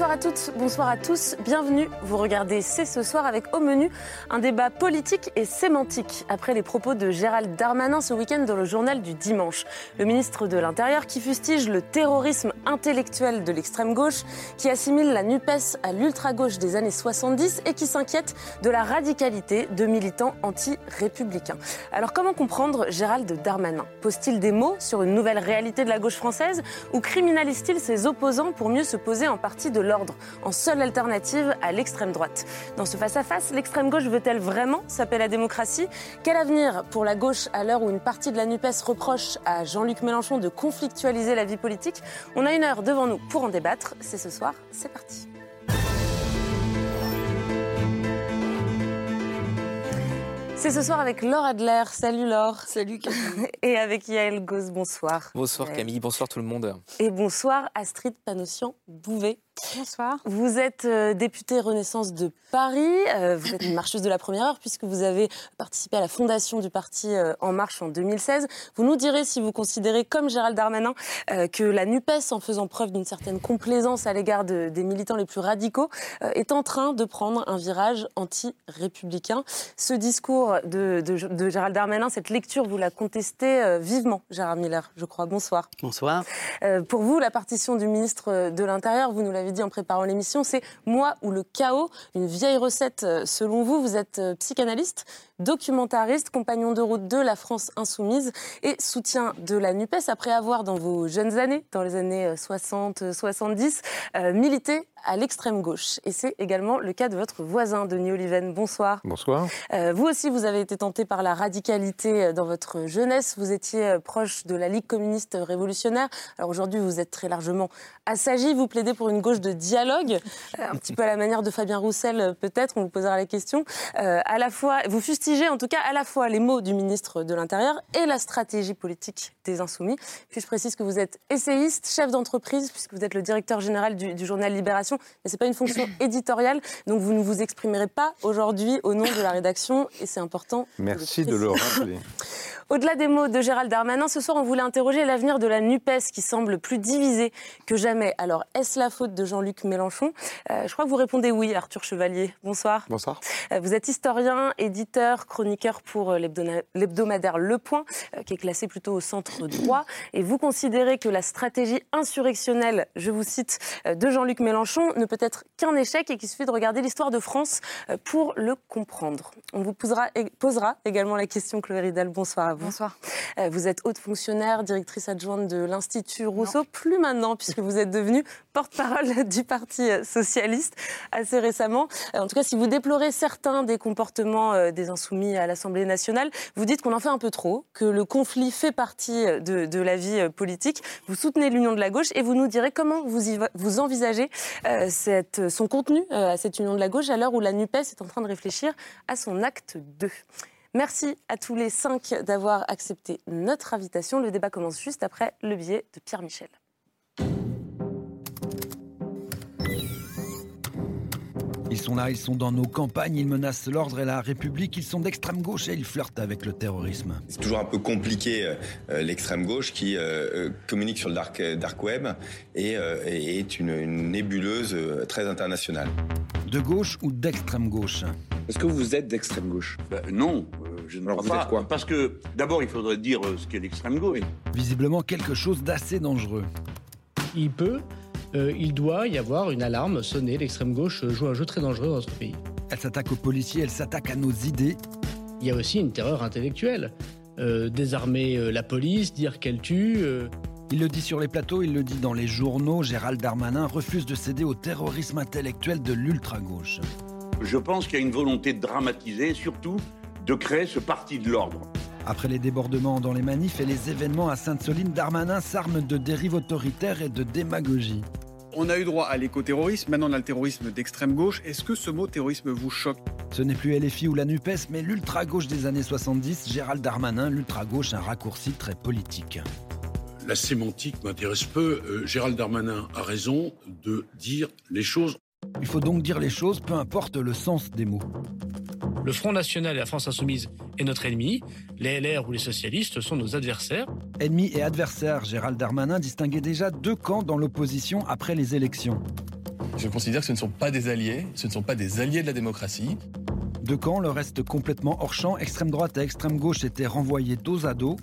Bonsoir à toutes, bonsoir à tous, bienvenue. Vous regardez C'est ce soir avec au menu un débat politique et sémantique après les propos de Gérald Darmanin ce week-end dans le journal du dimanche. Le ministre de l'Intérieur qui fustige le terrorisme intellectuel de l'extrême gauche, qui assimile la NUPES à l'ultra-gauche des années 70 et qui s'inquiète de la radicalité de militants anti-républicains. Alors comment comprendre Gérald Darmanin? Pose-t-il des mots sur une nouvelle réalité de la gauche française ou criminalise-t-il ses opposants pour mieux se poser en partie de l'ordre, en seule alternative à l'extrême droite. Dans ce face-à-face, l'extrême gauche veut-elle vraiment s'appeler la démocratie? Quel avenir pour la gauche à l'heure où une partie de la NUPES reproche à Jean-Luc Mélenchon de conflictualiser la vie politique? On a une heure devant nous pour en débattre. C'est ce soir, c'est parti. C'est ce soir avec Laure Adler. Salut Laure. Salut Camille. Et avec Yael Gauze, bonsoir. Bonsoir Camille, bonsoir tout le monde. Et bonsoir Astrid Panossian-Bouvet. Bonsoir. Vous êtes euh, députée Renaissance de Paris. Euh, vous êtes une marcheuse de la première heure puisque vous avez participé à la fondation du parti euh, En Marche en 2016. Vous nous direz si vous considérez, comme Gérald Darmanin, que la NUPES, en faisant preuve d'une certaine complaisance à l'égard de, des militants les plus radicaux, est en train de prendre un virage anti-républicain. Ce discours de, de, de, Gérald Darmanin, cette lecture, vous la contestez vivement, Gérard Miller, je crois. Bonsoir. Bonsoir. pour vous, la partition du ministre de l'Intérieur, vous nous l'avez dit en préparant l'émission, c'est moi ou le chaos, une vieille recette selon vous. Vous êtes psychanalyste, documentariste, compagnon de route de la France insoumise et soutien de la NUPES après avoir, dans vos jeunes années, dans les années 60-70, euh, milité à l'extrême gauche. Et c'est également le cas de votre voisin, Denis Oliven. Bonsoir. Bonsoir. Euh, vous aussi, vous avez été tenté par la radicalité dans votre jeunesse. Vous étiez proche de la Ligue communiste révolutionnaire. Alors aujourd'hui, vous êtes très largement assagi. Vous plaidez pour une gauche de dialogue, un petit peu à la manière de Fabien Roussel, peut-être. On vous posera la question. Euh, à la fois, vous fustigez en tout cas à la fois les mots du ministre de l'Intérieur et la stratégie politique des Insoumis. Puis je précise que vous êtes essayiste, chef d'entreprise, puisque vous êtes le directeur général du, du journal Libération mais ce n'est pas une fonction éditoriale, donc vous ne vous exprimerez pas aujourd'hui au nom de la rédaction, et c'est important. Merci de le rappeler. Au-delà des mots de Gérald Darmanin, ce soir, on voulait interroger l'avenir de la NUPES qui semble plus divisée que jamais. Alors, est-ce la faute de Jean-Luc Mélenchon? Euh, Je crois que vous répondez oui, Arthur Chevalier. Bonsoir. Bonsoir. Euh, vous êtes historien, éditeur, chroniqueur pour euh, l'hebdomadaire Le Point, euh, qui est classé plutôt au centre droit. Et vous considérez que la stratégie insurrectionnelle, je vous cite, de Jean-Luc Mélenchon ne peut être qu'un échec et qu'il suffit de regarder l'histoire de France pour le comprendre. On vous posera, posera également la question, Chloé Ridel. Bonsoir à vous. Bonsoir. Vous êtes haute fonctionnaire, directrice adjointe de l'Institut Rousseau, non. plus maintenant puisque vous êtes devenue porte-parole du Parti socialiste assez récemment. En tout cas, si vous déplorez certains des comportements des insoumis à l'Assemblée nationale, vous dites qu'on en fait un peu trop, que le conflit fait partie de, de la vie politique. Vous soutenez l'union de la gauche et vous nous direz comment vous, y, vous envisagez euh, cette, son contenu euh, à cette union de la gauche à l'heure où la NUPES est en train de réfléchir à son acte 2. Merci à tous les cinq d'avoir accepté notre invitation. Le débat commence juste après le billet de Pierre Michel. Ils sont là, ils sont dans nos campagnes, ils menacent l'ordre et la République, ils sont d'extrême gauche et ils flirtent avec le terrorisme. C'est toujours un peu compliqué euh, l'extrême gauche qui euh, communique sur le dark, dark web et, euh, et est une, une, nébuleuse très internationale. De gauche ou d'extrême gauche? Est-ce que vous êtes d'extrême gauche? Ben, Non. Je ne vous êtes quoi? Parce que d'abord, il faudrait dire ce qu'est l'extrême gauche. Visiblement quelque chose d'assez dangereux. Il peut euh, il doit y avoir une alarme sonnée. L'extrême gauche joue un jeu très dangereux dans notre pays. Elle s'attaque aux policiers, elle s'attaque à nos idées. Il y a aussi une terreur intellectuelle. Euh, désarmer euh, la police, dire qu'elle tue. Euh... Il le dit sur les plateaux, il le dit dans les journaux. Gérald Darmanin refuse de céder au terrorisme intellectuel de l'ultra-gauche. Je pense qu'il y a une volonté de dramatiser, surtout de créer ce parti de l'ordre. Après les débordements dans les manifs et les événements à Sainte-Soline, Darmanin s'arme de dérive autoritaire et de démagogie. On a eu droit à l'écoterrorisme, maintenant on a le terrorisme d'extrême gauche. Est-ce que ce mot terrorisme vous choque? Ce n'est plus LFI ou la NUPES, mais l'ultra-gauche des années 70, Gérald Darmanin, l'ultra-gauche, un raccourci très politique. La sémantique m'intéresse peu. Euh, Gérald Darmanin a raison de dire les choses. Il faut donc dire les choses, peu importe le sens des mots. Le Front National et la France Insoumise est notre ennemi. Les LR ou les socialistes sont nos adversaires. Ennemi et adversaire, Gérald Darmanin distinguait déjà deux camps dans l'opposition après les élections. Je considère que ce ne sont pas des alliés, ce ne sont pas des alliés de la démocratie. Deux camps, le reste complètement hors champ, extrême droite et extrême gauche étaient renvoyés dos à dos.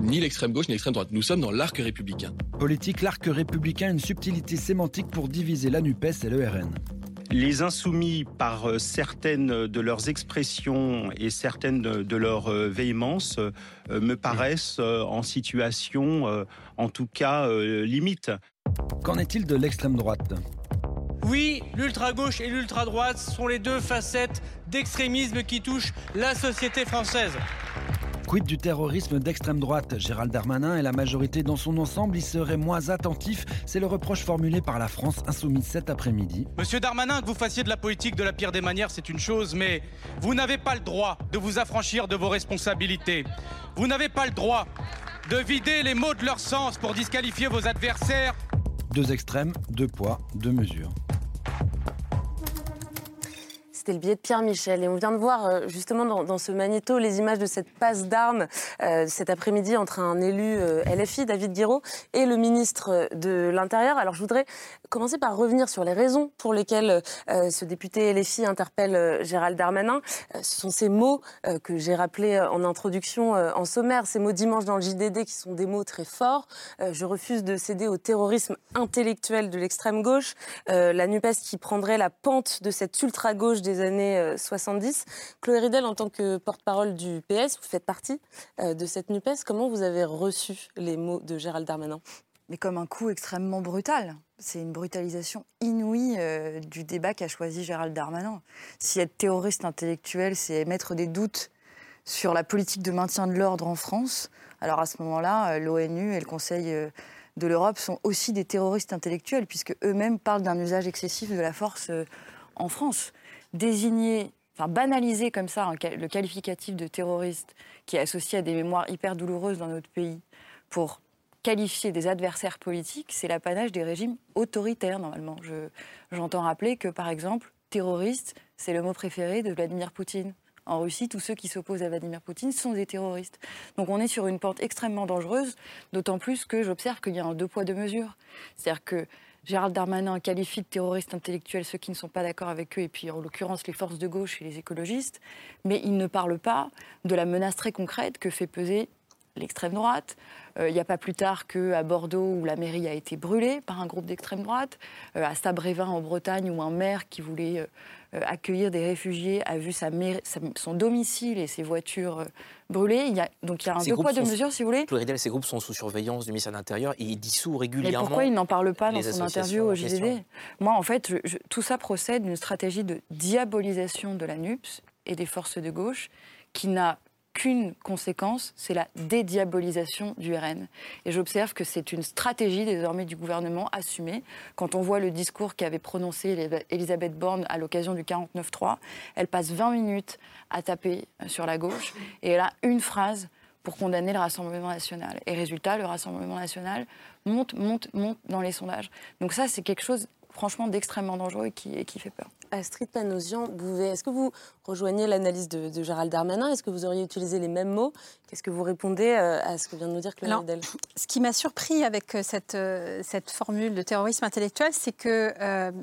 Ni l'extrême gauche ni l'extrême droite. Nous sommes dans l'arc républicain. Politique, l'arc républicain, une subtilité sémantique pour diviser la NUPES et le RN. Les insoumis, par euh, certaines de leurs expressions et certaines de leurs euh, véhémences, euh, me paraissent en situation, en tout cas, limite. Qu'en est-il de l'extrême droite? Oui, l'ultra-gauche et l'ultra-droite sont les deux facettes d'extrémisme qui touchent la société française. Quid du terrorisme d'extrême droite? Gérald Darmanin et la majorité dans son ensemble y seraient moins attentifs. C'est le reproche formulé par la France insoumise cet après-midi. Monsieur Darmanin, que vous fassiez de la politique de la pire des manières, c'est une chose, mais vous n'avez pas le droit de vous affranchir de vos responsabilités. Vous n'avez pas le droit de vider les mots de leur sens pour disqualifier vos adversaires. Deux extrêmes, deux poids, deux mesures. C'était le billet de Pierre Michel. Et on vient de voir euh, justement dans, ce magnéto les images de cette passe d'armes euh, cet après-midi entre un élu euh, LFI, David Guiraud, et le ministre de l'Intérieur. Alors je voudrais commencer par revenir sur les raisons pour lesquelles ce député LFI interpelle Gérald Darmanin. ce sont ces mots que j'ai rappelés en introduction, en sommaire, ces mots dimanche dans le JDD qui sont des mots très forts. je refuse de céder au terrorisme intellectuel de l'extrême gauche. la NUPES qui prendrait la pente de cette ultra-gauche des années 70. Euh, Chloé Ridel, en tant que porte-parole du PS, vous faites partie euh, de cette NUPES. Comment vous avez reçu les mots de Gérald Darmanin? Mais comme un coup extrêmement brutal. C'est une brutalisation inouïe euh, du débat qu'a choisi Gérald Darmanin. Si être terroriste intellectuel, c'est mettre des doutes sur la politique de maintien de l'ordre en France, alors à ce moment-là, l'ONU et le Conseil de l'Europe sont aussi des terroristes intellectuels, puisque eux-mêmes parlent d'un usage excessif de la force en France désigner, enfin banaliser comme ça le qualificatif de terroriste qui est associé à des mémoires hyper douloureuses dans notre pays pour qualifier des adversaires politiques, c'est l'apanage des régimes autoritaires normalement. J'entends rappeler que par exemple, terroriste, c'est le mot préféré de Vladimir Poutine. En Russie, tous ceux qui s'opposent à Vladimir Poutine sont des terroristes. Donc on est sur une pente extrêmement dangereuse, d'autant plus que j'observe qu'il y a un deux poids, deux mesures. C'est-à-dire que Gérald Darmanin qualifie de terroristes intellectuels ceux qui ne sont pas d'accord avec eux, et puis en l'occurrence les forces de gauche et les écologistes, mais il ne parle pas de la menace très concrète que fait peser l'extrême droite. Euh, il n'y a pas plus tard qu'à Bordeaux, où la mairie a été brûlée par un groupe d'extrême droite, euh, à Sabrévin en Bretagne, où un maire qui voulait euh, accueillir des réfugiés a vu sa, son domicile et ses voitures brûlées. Il y a, donc il y a un deux poids, deux mesures, si vous voulez. ces groupes sont sous surveillance du ministère de l'Intérieur et il dissout régulièrement. Mais pourquoi il n'en parle pas dans son interview au JDD Moi, en fait, tout ça procède d'une stratégie de diabolisation de la NUPS et des forces de gauche qui n'a qu'une conséquence, c'est la dédiabolisation du RN. Et j'observe que c'est une stratégie désormais du gouvernement assumée. Quand on voit le discours qu'avait prononcé Elisabeth Borne à l'occasion du 49-3, elle passe 20 minutes à taper sur la gauche et elle a une phrase pour condamner le Rassemblement national. Et résultat, le Rassemblement national monte, monte, monte dans les sondages. Donc ça, c'est quelque chose franchement d'extrêmement dangereux et qui, et qui fait peur. Astrid Panosian, est-ce que vous rejoignez l'analyse de, Gérald Darmanin Est-ce que vous auriez utilisé les mêmes mots? Qu'est-ce que vous répondez euh, à ce que vient de nous dire Claire Ridel Ce qui m'a surpris avec euh, cette, euh, cette formule de terrorisme intellectuel, c'est qu'elle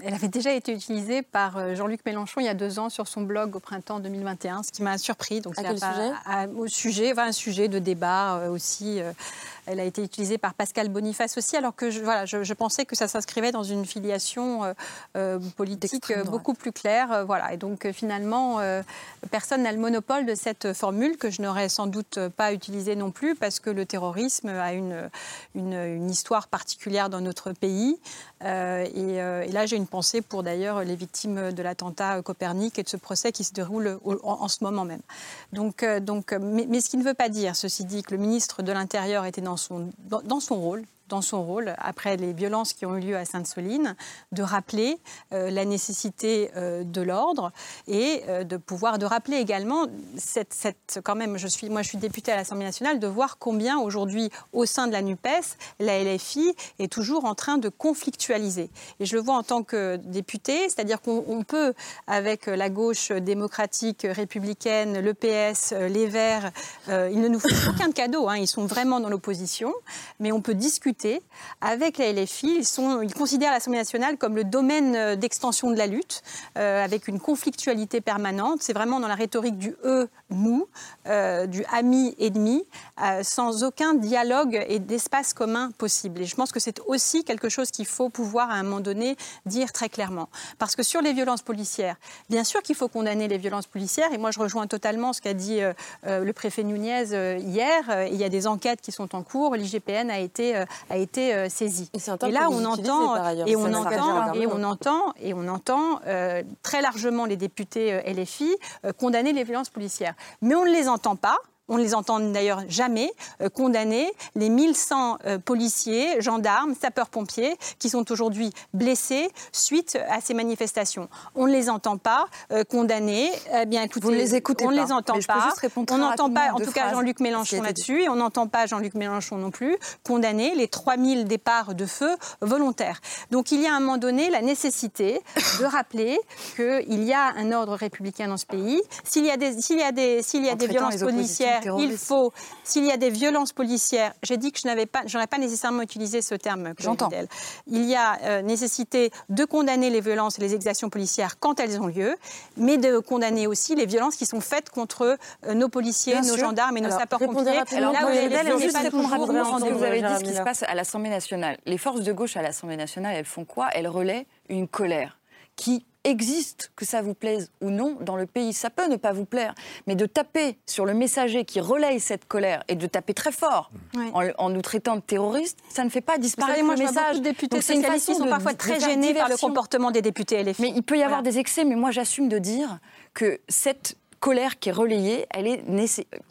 elle avait déjà été utilisée par Jean-Luc Mélenchon il y a deux ans sur son blog au printemps 2021, ce qui m'a surpris. Donc, à quel sujet? Au sujet, enfin, un sujet de débat aussi. Elle a été utilisée par Pascal Boniface aussi, alors que je, voilà, je, pensais que ça s'inscrivait dans une filiation euh, euh, politique beaucoup plus claire. Euh, voilà. Et donc finalement, personne n'a le monopole de cette formule que je n'aurais sans doute pas utilisée non plus, parce que le terrorisme a une, une, histoire particulière dans notre pays. Et, là, j'ai une pensée pour d'ailleurs les victimes de l'attentat Copernic et de ce procès qui se déroule en, ce moment même. Donc, donc, mais, ce qui ne veut pas dire, ceci dit, que le ministre de l'Intérieur était dans son, dans, son rôle dans son rôle, après les violences qui ont eu lieu à Sainte-Soline, de rappeler la nécessité de l'ordre et de pouvoir de rappeler également cette, quand même, je suis, moi je suis députée à l'Assemblée nationale, de voir combien aujourd'hui au sein de la Nupes, la LFI est toujours en train de conflictualiser. Et je le vois en tant que députée, c'est-à-dire qu'on peut, avec la gauche démocratique républicaine, le PS, les Verts, euh, ils ne nous font aucun cadeau, hein, ils sont vraiment dans l'opposition, mais on peut discuter avec la LFI. Ils, considèrent l'Assemblée nationale comme le domaine d'extension de la lutte, euh, avec une conflictualité permanente. C'est vraiment dans la rhétorique du eux, nous, euh, du ami-ennemi, sans aucun dialogue et d'espace commun possible. Et je pense que c'est aussi quelque chose qu'il faut pouvoir à un moment donné dire très clairement. Parce que sur les violences policières, bien sûr qu'il faut condamner les violences policières, et moi je rejoins totalement ce qu'a dit euh, euh, le préfet Nunez euh, hier. il y a des enquêtes qui sont en cours, l'IGPN a été, a été saisie. Et, là on entend, et on entend, et on entend, et on entend très largement les députés LFI condamner les violences policières. Mais on ne les entend pas on ne les entend d'ailleurs jamais euh, condamner les 1100 euh, policiers, gendarmes, sapeurs-pompiers qui sont aujourd'hui blessés suite à ces manifestations. On ne les entend pas euh, condamner. Eh bien, écoutez, Vous ne les écoutez on ne les entend pas. On n'entend pas, en tout cas, Jean-Luc Mélenchon là-dessus, et on n'entend pas Jean-Luc Mélenchon non plus condamner les 3000 départs de feu volontaires. Donc il y a à un moment donné la nécessité de rappeler qu'il y a un ordre républicain dans ce pays. S'il y a des, s'il y a des, s'il y a des violences policières il faut, s'il y a des violences policières, j'ai dit que je n'avais pas, j'aurais pas nécessairement utilisé ce terme. J'entends. Il y a euh, nécessité de condamner les violences et les exactions policières quand elles ont lieu, mais de condamner aussi les violences qui sont faites contre euh, nos policiers, nos gendarmes et nos sapeurs-pompiers. Alors, là, vous, juste répondre rapidement ce que vous avez dit, ce qui se passe à l'Assemblée nationale. Les forces de gauche à l'Assemblée nationale, elles font quoi? Elles relaient une colère qui existe, que ça vous plaise ou non, dans le pays. Ça peut ne pas vous plaire, mais de taper sur le messager qui relaye cette colère et de taper très fort en, nous traitant de terroristes, ça ne fait pas disparaître moi, le message. Les députés socialistes sont parfois très gênés par le comportement des députés LFI. Mais il peut y avoir des excès, mais moi j'assume de dire que cette colère qui est relayée, elle est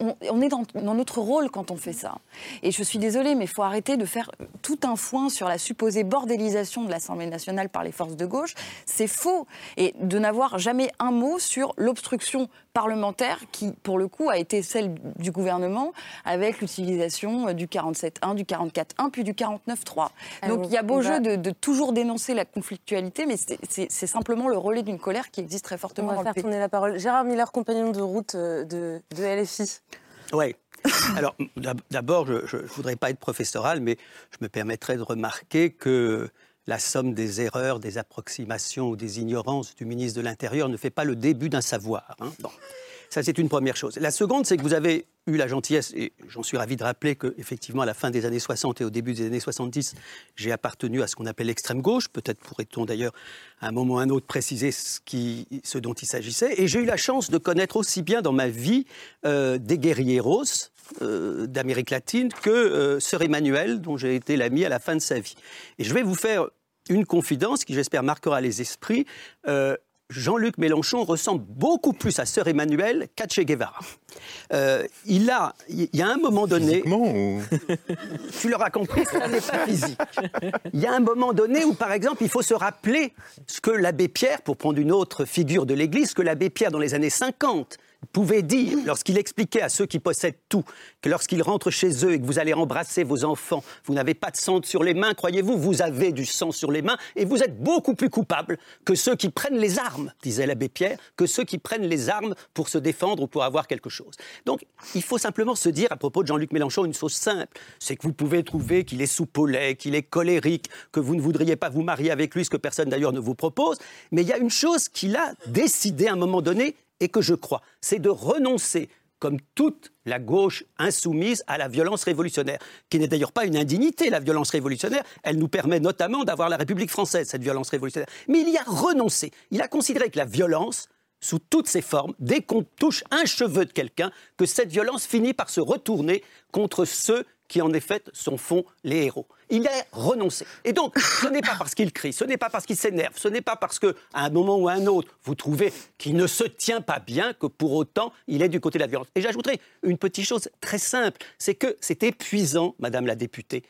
on, est dans, notre rôle quand on fait ça. Et je suis désolée, mais il faut arrêter de faire tout un foin sur la supposée bordélisation de l'Assemblée nationale par les forces de gauche. C'est faux. Et de n'avoir jamais un mot sur l'obstruction parlementaire qui, pour le coup, a été celle du gouvernement avec l'utilisation du 47.1, du 44.1, puis du 49.3. Donc il y a beau jeu de, toujours dénoncer la conflictualité, mais c'est simplement le relais d'une colère qui existe très fortement On va faire tourner la parole. Gérard Miller, compagnon de route euh, de, LFI Oui. Alors, d'abord, je ne voudrais pas être professoral, mais je me permettrais de remarquer que la somme des erreurs, des approximations ou des ignorances du ministre de l'Intérieur ne fait pas le début d'un savoir. Hein. Bon. Ça, c'est une première chose. La seconde, c'est que vous avez eu la gentillesse, et j'en suis ravi de rappeler qu'effectivement, à la fin des années 60 et au début des années 70, j'ai appartenu à ce qu'on appelle l'extrême gauche. Peut-être pourrait-on d'ailleurs, à un moment ou à un autre, préciser ce, dont il s'agissait. Et j'ai eu la chance de connaître aussi bien dans ma vie euh, des guerrieros euh, d'Amérique latine que euh, Sœur Emmanuel, dont j'ai été l'ami à la fin de sa vie. Et je vais vous faire une confidence qui, j'espère, marquera les esprits. Jean-Luc Mélenchon ressemble beaucoup plus à Sœur Emmanuel qu'à Che Guevara. Euh, il a, il y a un moment donné. Tu l'auras compris, ça n'est pas physique. Il y a un moment donné où, par exemple, il faut se rappeler ce que l'abbé Pierre, pour prendre une autre figure de l'Église, que l'abbé Pierre dans les années 50 pouvait dire, lorsqu'il expliquait à ceux qui possèdent tout, que lorsqu'ils rentrent chez eux et que vous allez embrasser vos enfants, vous n'avez pas de sang sur les mains, croyez-vous, vous avez du sang sur les mains et vous êtes beaucoup plus coupable que ceux qui prennent les armes, disait l'abbé Pierre, que ceux qui prennent les armes pour se défendre ou pour avoir quelque chose. Donc, il faut simplement se dire à propos de Jean-Luc Mélenchon une chose simple, c'est que vous pouvez trouver qu'il est soupolé, qu'il est colérique, que vous ne voudriez pas vous marier avec lui, ce que personne d'ailleurs ne vous propose, mais il y a une chose qu'il a décidé à un moment donné, et que je crois, c'est de renoncer, comme toute la gauche insoumise, à la violence révolutionnaire, qui n'est d'ailleurs pas une indignité, la violence révolutionnaire, elle nous permet notamment d'avoir la République française, cette violence révolutionnaire. Mais il y a renoncé, il a considéré que la violence, sous toutes ses formes, dès qu'on touche un cheveu de quelqu'un, que cette violence finit par se retourner contre ceux qui en effet sont font les héros. Il a renoncé. Et donc, ce n'est pas parce qu'il crie, ce n'est pas parce qu'il s'énerve, ce n'est pas parce qu'à un moment ou à un autre, vous trouvez qu'il ne se tient pas bien que pour autant, il est du côté de la violence. Et j'ajouterai une petite chose très simple, c'est que c'est épuisant, Madame la députée,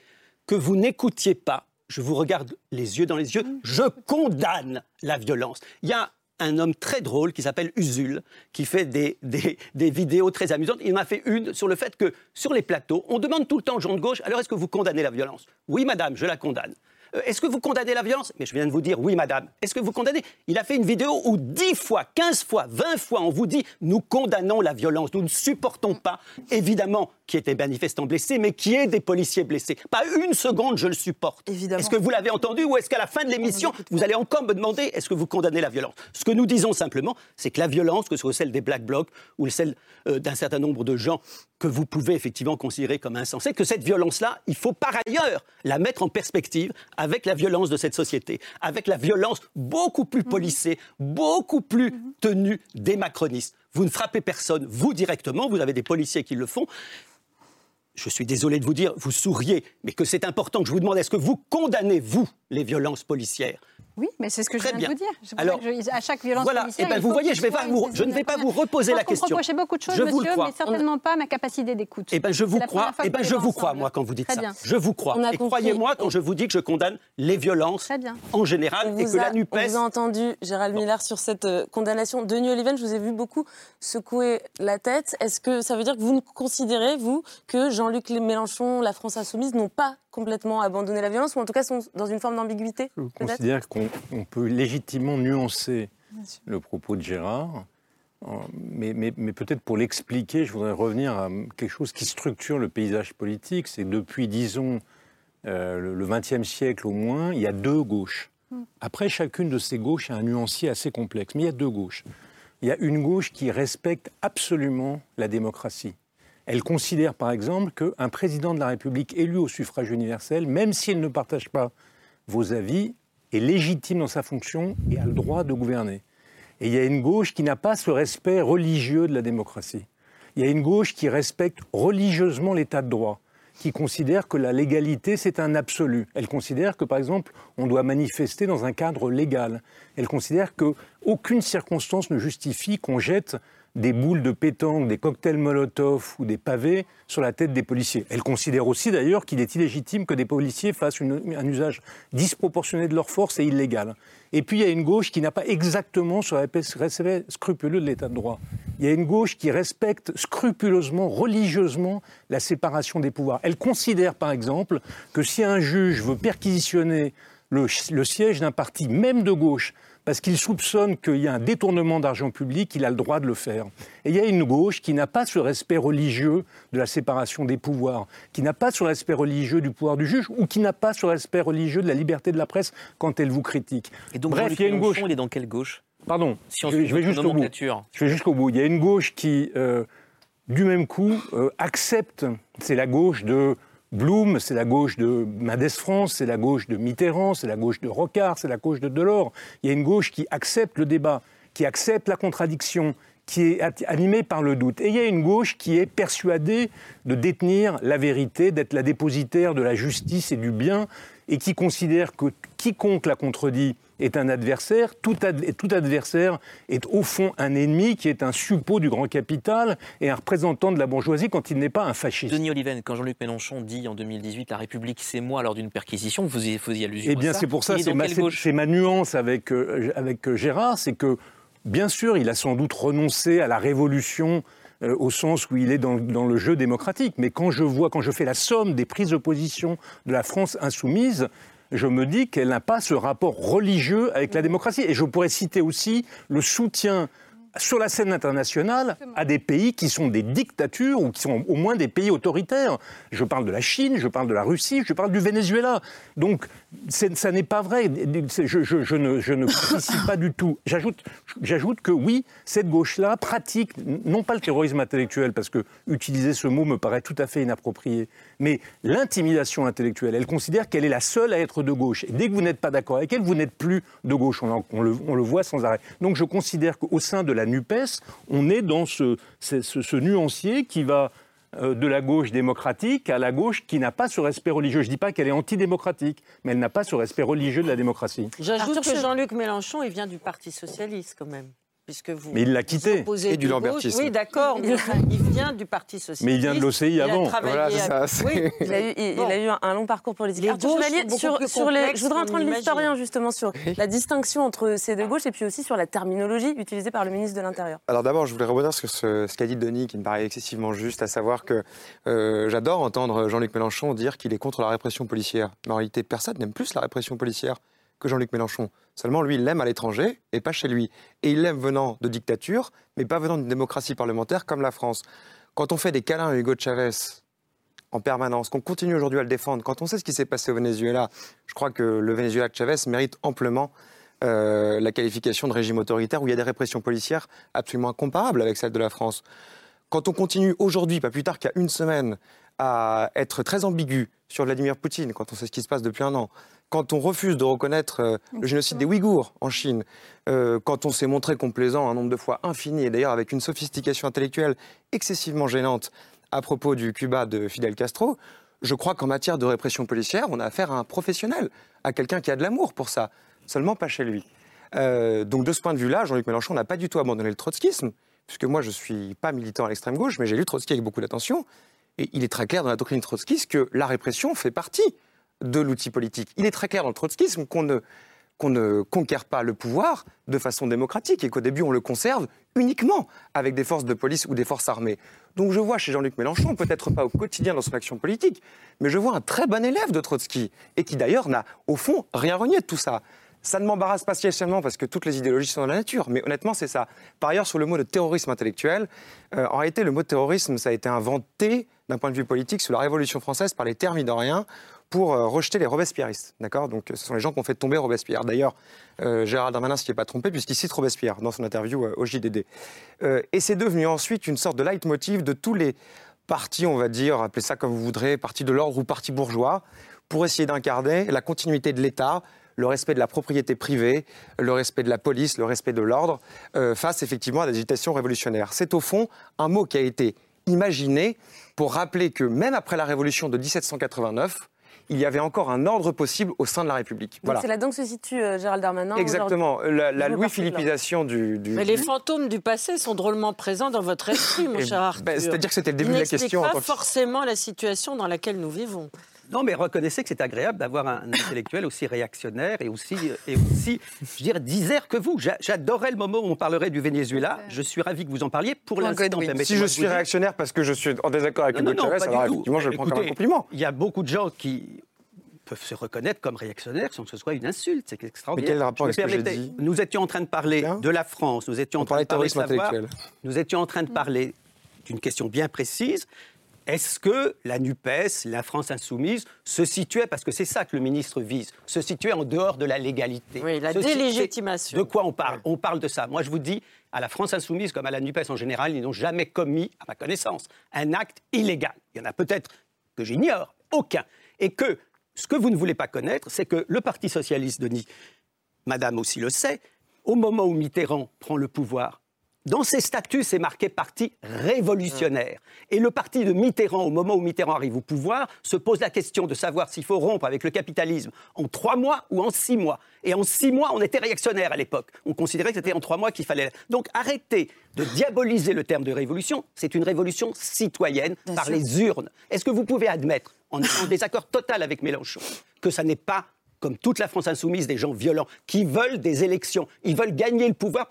que vous n'écoutiez pas. Je vous regarde les yeux dans les yeux. Je condamne la violence. Il y a un homme très drôle qui s'appelle Usul, qui fait des, des, vidéos très amusantes. Il m'a fait une sur le fait que sur les plateaux, on demande tout le temps aux gens de gauche, alors est-ce que vous condamnez la violence? Oui, madame, je la condamne. Euh, est-ce que vous condamnez la violence? Mais je viens de vous dire oui, madame. Est-ce que vous condamnez? Il a fait une vidéo où 10 fois, 15 fois, 20 fois, on vous dit nous condamnons la violence, nous ne supportons pas, évidemment, qui était manifestant blessé, mais qui est des policiers blessés. Pas une seconde, je le supporte. Est-ce que vous l'avez entendu ou est-ce qu'à la fin de l'émission, vous allez encore me demander est-ce que vous condamnez la violence? Ce que nous disons simplement, c'est que la violence, que ce soit celle des Black Blocs ou celle euh, d'un certain nombre de gens que vous pouvez effectivement considérer comme insensés, que cette violence-là, il faut par ailleurs la mettre en perspective avec la violence de cette société, avec la violence beaucoup plus policée, beaucoup plus tenue des macronistes. Vous ne frappez personne, vous directement, vous avez des policiers qui le font je suis désolé de vous dire, vous souriez, mais que c'est important que je vous demande, est-ce que vous condamnez, vous, les violences policières? Oui, mais c'est ce que je viens bien. de vous dire. Alors, à chaque violence voilà, policière, et ben, il vous faut voyez, je, vais pas vous, je ne vais pas vous reposer je la question. Vous reprochez beaucoup de choses, je monsieur, mais certainement pas ma capacité d'écoute. Eh ben, je vous crois, fois eh que ben, je vous crois, moi, quand vous dites Très ça. bien. Je vous crois. On a Et croyez-moi quand je vous dis que je condamne les violences Très bien. en général et vous que a- la NUPES... On vous a entendu, Gérald Miller, sur cette euh, condamnation. Denis Oliven, je vous ai vu beaucoup secouer la tête. Est-ce que ça veut dire que vous ne considérez, vous, que Jean-Luc Mélenchon, la France Insoumise, n'ont pas complètement abandonné la violence, ou en tout cas sont dans une forme d'ambiguïté Je considère qu'on on peut légitimement nuancer le propos de Gérard, en- mais, mais- mais peut-être pour l'expliquer, je voudrais revenir à quelque chose qui structure le paysage politique. C'est que depuis, disons, euh, le- le XXe siècle au moins, il y a deux gauches. Après, chacune de ces gauches a un nuancier assez complexe, mais il y a deux gauches. Il y a une gauche qui respecte absolument la démocratie. Elle considère par exemple qu'un président de la République élu au suffrage universel, même s'il ne partage pas vos avis, est légitime dans sa fonction et a le droit de gouverner. Et il y a une gauche qui n'a pas ce respect religieux de la démocratie. Il y a une gauche qui respecte religieusement l'état de droit, qui considère que la légalité, c'est un absolu. Elle considère que, par exemple, on doit manifester dans un cadre légal. Elle considère qu'aucune circonstance ne justifie qu'on jette des boules de pétanque, des cocktails Molotov ou des pavés sur la tête des policiers. Elle considère aussi d'ailleurs qu'il est illégitime que des policiers fassent un usage disproportionné de leur force et illégal. Et puis il y a une gauche qui n'a pas exactement ce respect scrupuleux de l'état de droit. Il y a une gauche qui respecte scrupuleusement, religieusement la séparation des pouvoirs. Elle considère par exemple que si un juge veut perquisitionner le siège d'un parti, même de gauche, parce qu'il soupçonne qu'il y a un détournement d'argent public, il a le droit de le faire. Et il y a une gauche qui n'a pas ce respect religieux de la séparation des pouvoirs, qui n'a pas ce respect religieux du pouvoir du juge, ou qui n'a pas ce respect religieux de la liberté de la presse quand elle vous critique. Et donc, Bref, il y a une gauche. il est dans quelle gauche? Pardon, Si on je, vais votre jusqu'au bout. Je vais jusqu'au bout. Il y a une gauche qui, euh, du même coup, euh, accepte, c'est la gauche de Blum, c'est la gauche de Mendes France, c'est la gauche de Mitterrand, c'est la gauche de Rocard, c'est la gauche de Delors. Il y a une gauche qui accepte le débat, qui accepte la contradiction, qui est animée par le doute. Et il y a une gauche qui est persuadée de détenir la vérité, d'être la dépositaire de la justice et du bien, et qui considère que quiconque la contredit est un adversaire, tout, ad- tout adversaire est au fond un ennemi qui est un suppôt du grand capital et un représentant de la bourgeoisie quand il n'est pas un fasciste. Denis Oliven, quand Jean-Luc Mélenchon dit en 2018 La République, c'est moi lors d'une perquisition, vous y faisiez allusion Eh bien, c'est pour ça, c'est ma, nuance avec, euh, avec Gérard, c'est que, bien sûr, il a sans doute renoncé à la révolution euh, au sens où il est dans, le jeu démocratique. Mais quand je vois, quand je fais la somme des prises de position de la France insoumise, je me dis qu'elle n'a pas ce rapport religieux avec la démocratie. Et je pourrais citer aussi le soutien sur la scène internationale à des pays qui sont des dictatures ou qui sont au moins des pays autoritaires. Je parle de la Chine, je parle de la Russie, je parle du Venezuela. Donc ça n'est pas vrai. Je, je- je ne, je ne pas du tout. J'ajoute, que oui, cette gauche-là pratique non pas le terrorisme intellectuel, parce que utiliser ce mot me paraît tout à fait inapproprié, mais l'intimidation intellectuelle. Elle considère qu'elle est la seule à être de gauche. Et dès que vous n'êtes pas d'accord avec elle, vous n'êtes plus de gauche. On le, on le voit sans arrêt. Donc je considère qu'au sein de la NUPES, on est dans ce, ce- ce- ce nuancier qui va euh, de la gauche démocratique à la gauche qui n'a pas ce respect religieux. Je ne dis pas qu'elle est antidémocratique, mais elle n'a pas ce respect religieux de la démocratie. J'ajoute que. Jean-Luc Mélenchon, il vient du Parti Socialiste quand même. Puisque vous. Mais il l'a quitté. Et du Lambertisme. Oui, d'accord, mais il vient du Parti Socialiste. Mais il vient de l'OCI avant. Voilà, ça, oui. il, a eu, il, a eu, un long parcours politique. Arthur sur, sur les, je voudrais entendre l'historien justement sur la distinction entre ces deux gauches et puis aussi sur la terminologie utilisée par le ministre de l'Intérieur. Alors d'abord, je voulais rebondir sur ce, ce qu'a dit Denis, qui me paraît excessivement juste, à savoir que euh, j'adore entendre Jean-Luc Mélenchon dire qu'il est contre la répression policière. Mais en réalité, personne n'aime plus la répression policière que Jean-Luc Mélenchon. Seulement, lui, il l'aime à l'étranger et pas chez lui. Et il l'aime venant de dictature, mais pas venant d'une démocratie parlementaire comme la France. Quand on fait des câlins à Hugo Chavez en permanence, qu'on continue aujourd'hui à le défendre, quand on sait ce qui s'est passé au Venezuela, je crois que le Venezuela de Chavez mérite amplement euh, la qualification de régime autoritaire où il y a des répressions policières absolument incomparables avec celles de la France. Quand on continue aujourd'hui, pas plus tard qu'à une semaine, à être très ambigu sur Vladimir Poutine, quand on sait ce qui se passe depuis un an, quand on refuse de reconnaître euh, le génocide des Ouïghours en Chine, euh, quand on s'est montré complaisant un nombre de fois infini, et d'ailleurs avec une sophistication intellectuelle excessivement gênante à propos du Cuba de Fidel Castro, je crois qu'en matière de répression policière, on a affaire à un professionnel, à quelqu'un qui a de l'amour pour ça, seulement pas chez lui. Euh, donc de ce point de vue-là, Jean-Luc Mélenchon n'a pas du tout abandonné le trotskisme, puisque moi je ne suis pas militant à l'extrême gauche, mais j'ai lu Trotsky avec beaucoup d'attention, et il est très clair dans la doctrine trotskiste que la répression fait partie de l'outil politique. Il est très clair dans le trotskisme qu'on ne, conquiert pas le pouvoir de façon démocratique et qu'au début on le conserve uniquement avec des forces de police ou des forces armées. Donc je vois chez Jean-Luc Mélenchon, peut-être pas au quotidien dans son action politique, mais je vois un très bon élève de Trotsky et qui d'ailleurs n'a au fond rien renié de tout ça. Ça ne m'embarrasse pas spécialement parce que toutes les idéologies sont dans la nature, mais honnêtement, c'est ça. Par ailleurs, sur le mot de terrorisme intellectuel, euh, en réalité, le mot terrorisme, ça a été inventé d'un point de vue politique sous la Révolution française par les thermidoriens pour euh, rejeter les Robespierristes. D'accord? Donc ce sont les gens qui ont fait tomber Robespierre. D'ailleurs, euh, Gérald Darmanin s'y est pas trompé puisqu'il cite Robespierre dans son interview au JDD. et c'est devenu ensuite une sorte de leitmotiv de tous les partis, on va dire, appelez ça comme vous voudrez, partis de l'ordre ou partis bourgeois, pour essayer d'incarner la continuité de l'État, le respect de la propriété privée, le respect de la police, le respect de l'ordre, euh, face effectivement à des agitations révolutionnaires. C'est au fond un mot qui a été imaginé pour rappeler que même après la révolution de 1789, il y avait encore un ordre possible au sein de la République. Voilà. C'est là-dedans que se situe euh, Gérald Darmanin. Exactement. La, Louis-Philippisation du, Mais les fantômes du passé sont drôlement présents dans votre esprit, mon cher Arthur. Ben, c'est-à-dire que c'était le début de la question. pas forcément la situation dans laquelle nous vivons. Non, mais reconnaissez que c'est agréable d'avoir un intellectuel aussi réactionnaire et aussi, et aussi je dirais, disert que vous. J'adorais le moment où on parlerait du Venezuela. Je suis ravi que vous en parliez. Pour l'instant, si je suis réactionnaire parce que je suis en désaccord avec Hugo Chavez, alors effectivement, je le prends comme un compliment. Il y a beaucoup de gens qui peuvent se reconnaître comme réactionnaires sans que ce soit une insulte. C'est extraordinaire. Mais quel rapport avec ce que j'ai dit Nous étions en train de parler de la France, nous étions en train de parler de savoir, nous étions en train de parler d'une question bien précise est-ce que la NUPES, la France insoumise, se situait, parce que c'est ça que le ministre vise, se situait en dehors de la légalité Oui, la délégitimation. De quoi on parle On parle de ça. Moi, je vous dis, à la France insoumise comme à la NUPES en général, ils n'ont jamais commis, à ma connaissance, un acte illégal. Il y en a peut-être que j'ignore, aucun. Et que ce que vous ne voulez pas connaître, c'est que le Parti socialiste, Denis, Madame aussi le sait, au moment où Mitterrand prend le pouvoir, dans ses statuts, c'est marqué parti révolutionnaire. Et le parti de Mitterrand, au moment où Mitterrand arrive au pouvoir, se pose la question de savoir s'il faut rompre avec le capitalisme en trois mois ou en six mois. Et en six mois, on était réactionnaire à l'époque. On considérait que c'était en trois mois qu'il fallait. Donc arrêtez de diaboliser le terme de révolution. C'est une révolution citoyenne par les urnes. Est-ce que vous pouvez admettre, en, en désaccord total avec Mélenchon, que ça n'est pas comme toute la France insoumise, des gens violents qui veulent des élections, ils veulent gagner le pouvoir?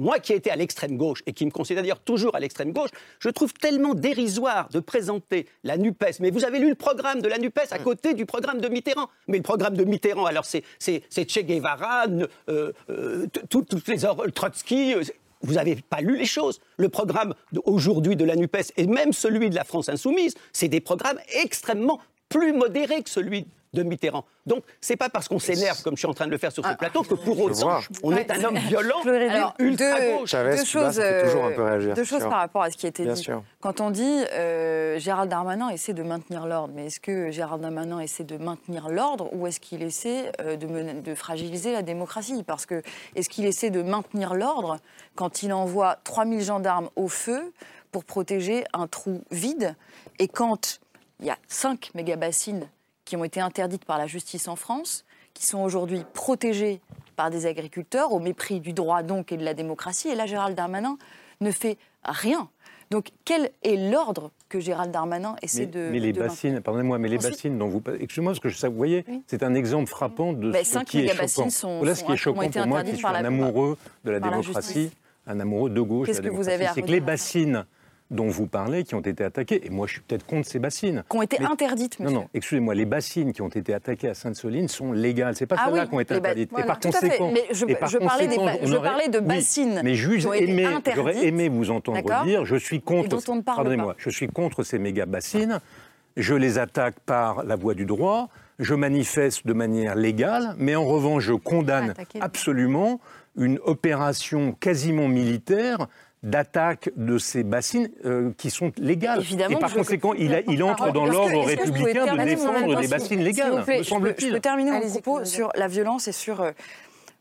Moi qui ai été à l'extrême gauche et qui me considère d'ailleurs toujours à l'extrême gauche, je trouve tellement dérisoire de présenter la NUPES. Mais vous avez lu le programme de la NUPES à mm. côté du programme de Mitterrand. Mais le programme de Mitterrand, alors c'est Che Guevara, euh, euh, toutes les Trotsky. Euh, vous n'avez pas lu les choses. Le programme aujourd'hui de la NUPES et même celui de la France insoumise, c'est des programmes extrêmement plus modérés que celui de Mitterrand. Donc, c'est pas parce qu'on s'énerve, comme je suis en train de le faire sur ce ah. plateau, que pour autant, on est un homme violent, Alors, ultra gauche. deux, choses, euh, deux choses par rapport à ce qui a été dit. Quand on dit euh, Gérald Darmanin essaie de maintenir l'ordre, mais est-ce que Gérald Darmanin essaie de maintenir l'ordre ou est-ce qu'il essaie euh, de, de, fragiliser la démocratie? Parce que est-ce qu'il essaie de maintenir l'ordre quand il envoie 3000 gendarmes au feu pour protéger un trou vide et quand il y a 5 mégabassines qui ont été interdites par la justice en France, qui sont aujourd'hui protégées par des agriculteurs, au mépris du droit donc et de la démocratie. Et là, Gérald Darmanin ne fait rien. Donc, quel est l'ordre que Gérald Darmanin essaie mais, de. Mais les de bassines, pardonnez-moi, mais les Ensuite- bassines dont vous. Excusez-moi, parce que je- vous voyez, c'est un exemple frappant de ce qui est choquant. sont- voilà ce qui est choquant pour moi, qui suis un amoureux de la démocratie, un amoureux de gauche Qu'est-ce que vous avez à C'est que les bassines dont vous parlez, qui ont été attaquées, et moi je suis peut-être contre ces bassines. Qui ont été mais- interdites, Non, monsieur. non, excusez-moi, les bassines qui ont été attaquées à Sainte-Soline sont légales. C'est pas Ah celles-là oui, qui ont été interdites. voilà, et par tout conséquent, Mais je- et par je parlais des je de oui, bassines mais j'aurais aimé, interdites. j'aurais aimé vous entendre dire, je suis contre. Pardonnez-moi, je suis contre ces méga bassines. Je les attaque par la voie du droit. Je manifeste de manière légale, mais en revanche, je condamne absolument une opération quasiment militaire d'attaque de ces bassines euh, qui sont légales. Évidemment et par conséquent, il, a- il entre dans l'ordre républicain de défendre des bassines légales, vous plaît, me je peux- Je semble-t-il. peux terminer mon propos sur la violence et sur... euh,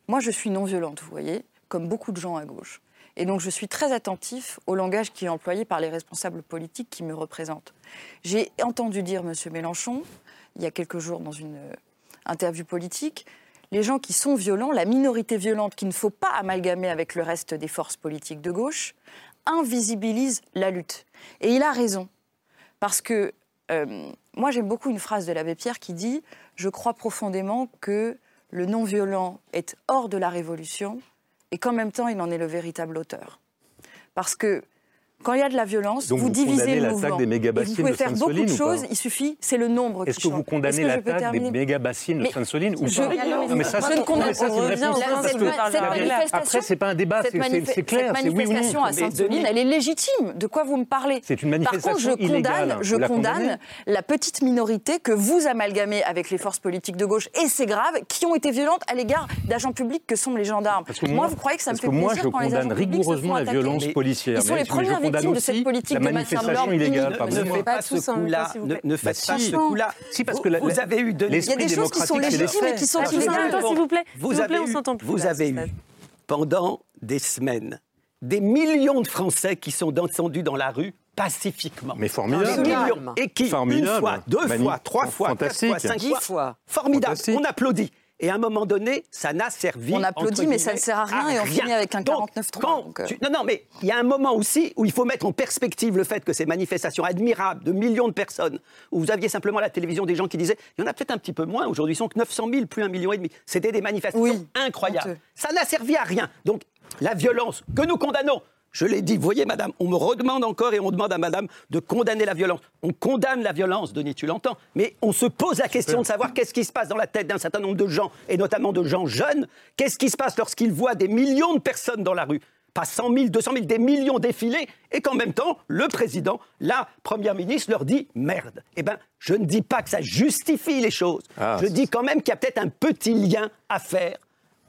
moi, je suis non violente, vous voyez, comme beaucoup de gens à gauche. Et donc, je suis très attentif au langage qui est employé par les responsables politiques qui me représentent. J'ai entendu dire, M. Mélenchon, il y a quelques jours dans une euh, interview politique, les gens qui sont violents, la minorité violente qu'il ne faut pas amalgamer avec le reste des forces politiques de gauche, invisibilise la lutte. Et il a raison. Parce que euh, moi, j'aime beaucoup une phrase de l'abbé Pierre qui dit Je crois profondément que le non-violent est hors de la révolution et qu'en même temps, il en est le véritable auteur. Parce que quand il y a de la violence, Donc vous, vous divisez le mouvement. des mégabassines vous pouvez de faire beaucoup de pas choses, il suffit, c'est le nombre qui Est-ce que vous condamnez l'attaque des terminer méga bassines de Sainte-Soline ou je- pas Non, mais ça, je ne condamne- manifestation- Après, c'est pas un débat, c'est- clair, cette manifestation à Sainte-Soline, elle est légitime. De quoi vous me parlez C'est une Par contre, je manifestation condamne, je condamne la petite minorité que vous amalgamez avec les forces politiques de gauche, et c'est grave, qui ont été violentes à l'égard d'agents publics que sont les gendarmes. Parce que moi, vous croyez que ça me fait plaisir je quand les agents condamne publics se font rigoureusement la attaquer violence policière. Ils sont les premières condamne de cette politique la de maintien de manifestation l'ordre illégale. Ne pardonnez-moi. faites pas Pas ce temps, coup-là. Ne, ne faites Bah pas si. ce coup-là. Si, parce que la- vous avez eu de Il y a l'esprit des choses qui sont légitimes et qui sont tous en même temps, s'il vous plaît. Vous avez on eu, s'entend plus. vous avez eu pendant des semaines des millions de Français qui sont descendus dans la rue pacifiquement. Mais formidable. Des millions. Et qui, Formidable. une fois, deux fois, trois fois, quatre fois, cinq fois, fois. formidable. On applaudit. Et à un moment donné, ça n'a servi. On applaudit, mais ça ne sert à rien et on finit avec un Donc, 49-3, quand donc, euh. Non, non, mais il y a un moment aussi où il faut mettre en perspective le fait que ces manifestations admirables de millions de personnes, où vous aviez simplement à la télévision des gens qui disaient il y en a peut-être un petit peu moins, aujourd'hui ils sont que 900 000, plus un million et demi. C'était des manifestations Oui, incroyables. Ça n'a servi à rien. Donc la violence que nous condamnons, je l'ai dit, voyez madame, on me redemande encore et on demande à madame de condamner la violence. On condamne la violence, Denis, tu l'entends, mais on se pose la question de savoir qu'est-ce qui se passe dans la tête d'un certain nombre de gens, et notamment de gens jeunes, qu'est-ce qui se passe lorsqu'ils voient des millions de personnes dans la rue? Pas 100 000, 200 000, des millions défiler, et qu'en même temps, le président, la première ministre leur dit merde. Eh bien, je ne dis pas que ça justifie les choses. Ah, je dis quand même qu'il y a peut-être un petit lien à faire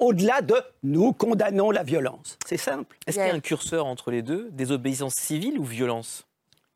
au-delà de nous condamnons la violence. C'est simple. Est-ce qu'il y a un curseur entre les deux Désobéissance civile ou violence?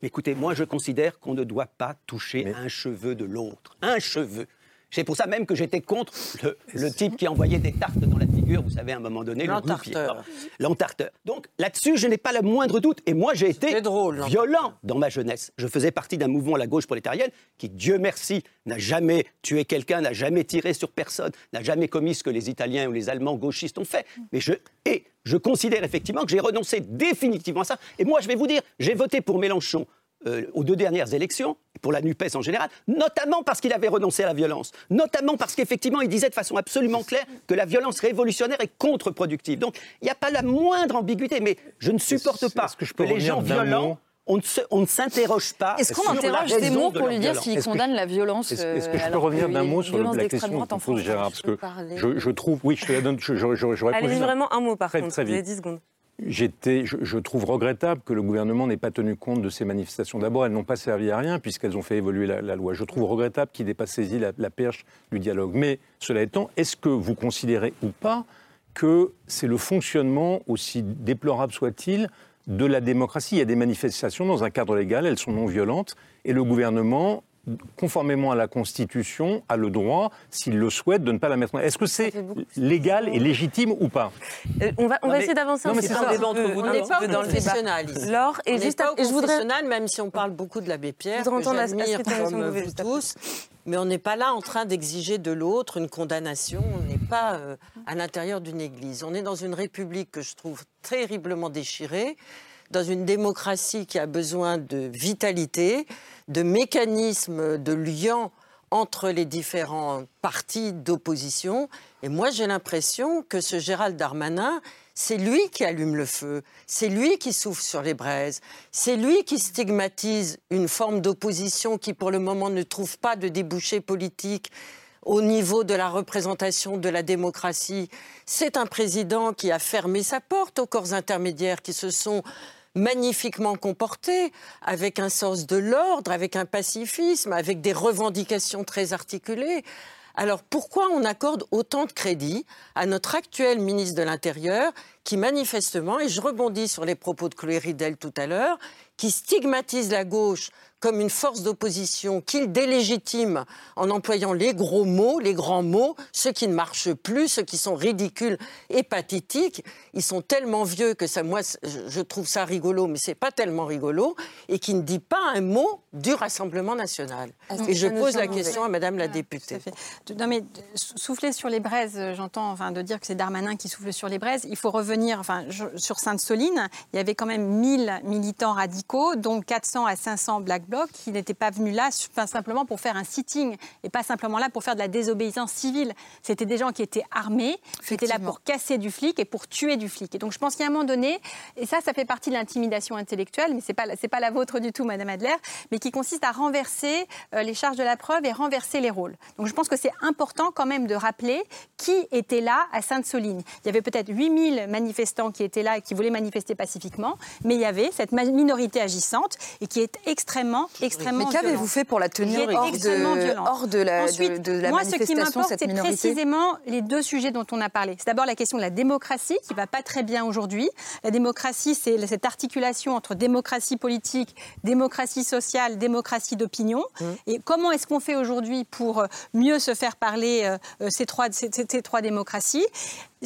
Écoutez, moi je considère qu'on ne doit pas toucher un cheveu de l'autre. Un cheveu. C'est pour ça même que j'étais contre le, le type qui envoyait des tartes dans la figure, vous savez, à un moment donné, le L'entarteur. L'entarteur. Donc là-dessus, je n'ai pas le moindre doute. Et moi, j'ai été violent dans ma jeunesse. Je faisais partie d'un mouvement, la gauche prolétarienne, qui, Dieu merci, n'a jamais tué quelqu'un, n'a jamais tiré sur personne, n'a jamais commis ce que les Italiens ou les Allemands gauchistes ont fait. Mais je, et je considère effectivement que j'ai renoncé définitivement à ça. Et moi, je vais vous dire, j'ai voté pour Mélenchon euh, aux deux dernières élections, pour la NUPES en général, notamment parce qu'il avait renoncé à la violence, notamment parce qu'effectivement il disait de façon absolument claire que la violence révolutionnaire est contre-productive. Donc il n'y a pas la moindre ambiguïté, mais je ne supporte pas que je que, peux les gens violents, on ne, s'interroge pas Est-ce qu'on interroge raison Zemmour de pour lui dire s'il que- condamne la violence Est-ce que euh, je peux alors revenir que d'un mot sur la question que en pose Gérard Parce que parler. je, je trouve, oui, je te la donne, je- je- je- posé- vraiment un mot par Très- contre. très Vous avez vite. 10 secondes. Je, trouve regrettable que le gouvernement n'ait pas tenu compte de ces manifestations. D'abord, elles n'ont pas servi à rien puisqu'elles ont fait évoluer la, la loi. Je trouve regrettable qu'il n'ait pas saisi la, la perche du dialogue. Mais cela étant, est-ce que vous considérez ou pas que c'est le fonctionnement, aussi déplorable soit-il, de la démocratie? Il y a des manifestations dans un cadre légal, elles sont non violentes, et le gouvernement conformément à la Constitution, a le droit, s'il le souhaite, de ne pas la mettre en Est-ce que c'est légal et légitime ou pas? Euh, on va, on Non, va mais- essayer d'avancer un mais petit c'est peu. peu- On n'est pas dans le débat. Laure, et On juste n'est pas après- au je voudrais- même si on parle beaucoup de l'abbé Pierre, Je voudrais que entendre vous tous, mais on n'est pas là en train d'exiger de l'autre une condamnation. On n'est pas euh, à l'intérieur d'une église. On est dans une république que je trouve terriblement déchirée, dans une démocratie qui a besoin de vitalité, de mécanismes de lien entre les différents partis d'opposition. Et moi, j'ai l'impression que ce Gérald Darmanin, c'est lui qui allume le feu, c'est lui qui souffle sur les braises, c'est lui qui stigmatise une forme d'opposition qui, pour le moment, ne trouve pas de débouché politique au niveau de la représentation de la démocratie. C'est un président qui a fermé sa porte aux corps intermédiaires qui se sont magnifiquement comportés, avec un sens de l'ordre, avec un pacifisme, avec des revendications très articulées. Alors pourquoi on accorde autant de crédit à notre actuel ministre de l'Intérieur qui manifestement, et je rebondis sur les propos de Chloé Ridel tout à l'heure, qui stigmatise la gauche comme une force d'opposition qu'il délégitime en employant les gros mots, les grands mots, ceux qui ne marchent plus, ceux qui sont ridicules et pathétiques. Ils sont tellement vieux que ça, moi, je trouve ça rigolo, mais c'est pas tellement rigolo, et qui ne dit pas un mot du Rassemblement national. Ah, et je pose la question à Madame la députée. Non mais souffler sur les braises, j'entends, enfin, de dire que c'est Darmanin qui souffle sur les braises. Il faut revenir, enfin, sur Sainte-Soline, il y avait quand même 1000 militants radicaux, dont 400 à 500 Black Blocs qui n'était pas venu là simplement pour faire un sitting et pas simplement là pour faire de la désobéissance civile. C'était des gens qui étaient armés, qui étaient là pour casser du flic et pour tuer du flic. Et donc je pense qu'à un moment donné, et ça, ça fait partie de l'intimidation intellectuelle, mais ce n'est pas, pas la vôtre du tout, Madame Adler, mais qui consiste à renverser euh, les charges de la preuve et renverser les rôles. Donc je pense que c'est important quand même de rappeler qui était là à Sainte-Soline. Il y avait peut-être 8000 manifestants qui étaient là et qui voulaient manifester pacifiquement, mais il y avait cette minorité agissante et qui est extrêmement extrêmement, Mais qu'avez-vous fait pour la tenir hors de, hors de, la, Ensuite, de, la moi, manifestation, ce qui m'importe, c'est précisément les deux sujets dont on a parlé. C'est d'abord la question de la démocratie, qui va pas très bien aujourd'hui. La démocratie, c'est cette articulation entre démocratie politique, démocratie sociale, démocratie d'opinion. Mmh. Et comment est-ce qu'on fait aujourd'hui pour mieux se faire parler euh, euh, ces, trois, ces, ces trois démocraties?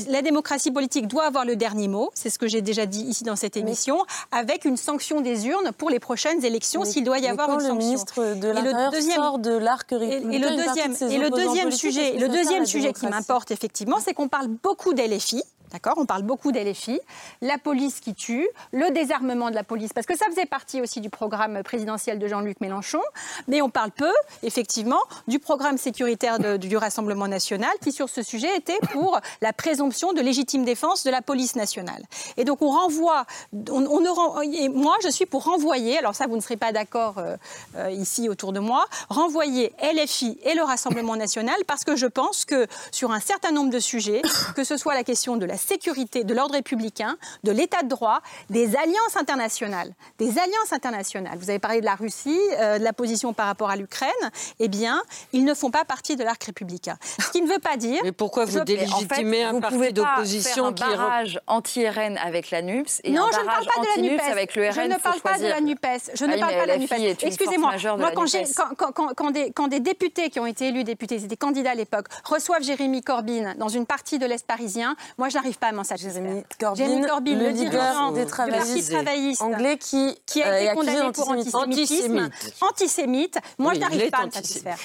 La démocratie politique doit avoir le dernier mot, c'est ce que j'ai déjà dit ici dans cette émission, avec une sanction des urnes pour les prochaines élections s'il doit y avoir une sanction. Ministre de sort l'arc. Et, le deuxième, et le deuxième sujet, le deuxième sujet qui m'importe effectivement, c'est qu'on parle beaucoup d'LFI. D'accord On parle beaucoup d'LFI, la police qui tue, le désarmement de la police, parce que ça faisait partie aussi du programme présidentiel de Jean-Luc Mélenchon, mais on parle peu, effectivement, du programme sécuritaire du Rassemblement national, qui sur ce sujet était pour la présomption de légitime défense de la police nationale. Et donc on renvoie, moi je suis pour renvoyer, alors ça vous ne serez pas d'accord euh, euh, ici autour de moi, renvoyer LFI et le Rassemblement national, parce que je pense que sur un certain nombre de sujets, que ce soit la question de la sécurité, de l'ordre républicain, de l'état de droit, des alliances internationales. Des alliances internationales. Vous avez parlé de la Russie, euh, de la position par rapport à l'Ukraine. Eh bien, ils ne font pas partie de l'arc républicain. Ce qui ne veut pas dire. Mais pourquoi vous délégitimez un parti d'opposition qui. un barrage anti-RN avec la NUPS et non, un je ne parle pas de la NUPES. avec le RN. Je ne parle pas de la NUPES. Je ne parle pas de la NUPES. Excusez-moi. Moi, quand, quand, quand, quand, des, quand des députés qui ont été élus députés, c'était candidats à l'époque, reçoivent Jérémy Corbyn dans une partie de l'Est parisien, moi, j'arrive pas à m'en satisfaire. Jérémy Corbyn, Corbyn le, dirigeant des travaillistes, anglais qui, qui a été euh, condamné pour antisémitisme, antisémite. Moi, je n'arrive pas à me satisfaire.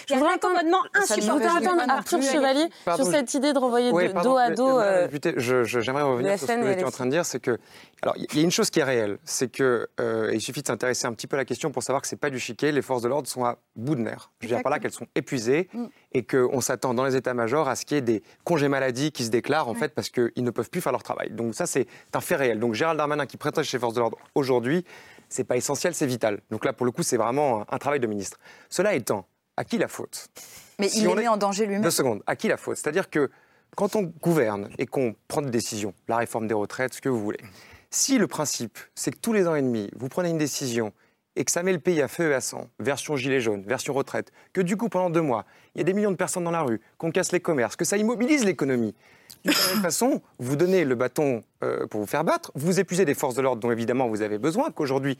Insupportable. Je voudrais entendre Arthur Chevalier sur cette idée de renvoyer dos à dos. Euh, j'aimerais revenir sur ce que vous étiez en train de dire, c'est que alors, il y a une chose qui est réelle, c'est que euh, il suffit de s'intéresser un petit peu à la question pour savoir que c'est pas du chiquet. Les forces de l'ordre sont à bout de nerfs. Je veux dire par là qu'elles sont épuisées mm. Et qu'on s'attend dans les états-majors à ce qu'il y ait des congés maladie qui se déclarent en fait parce qu'ils ne peuvent plus faire leur travail. Donc ça, c'est un fait réel. Donc Gérald Darmanin qui prête chez forces de l'ordre aujourd'hui, c'est pas essentiel, c'est vital. Donc là, pour le coup, c'est vraiment un, travail de ministre. Cela étant, à qui la faute? Mais il est mis en danger lui-même. Deux secondes. À qui la faute? C'est-à-dire que quand on gouverne et qu'on prend des décisions, la réforme des retraites, ce que vous voulez si le principe, c'est que tous les ans et demi, vous prenez une décision et que ça met le pays à feu et à sang, version gilet jaune, version retraite, que du coup, pendant deux mois, il y a des millions de personnes dans la rue, qu'on casse les commerces, que ça immobilise l'économie, de toute façon, vous donnez le bâton euh, pour vous faire battre, vous épuisez des forces de l'ordre dont évidemment vous avez besoin, qu'aujourd'hui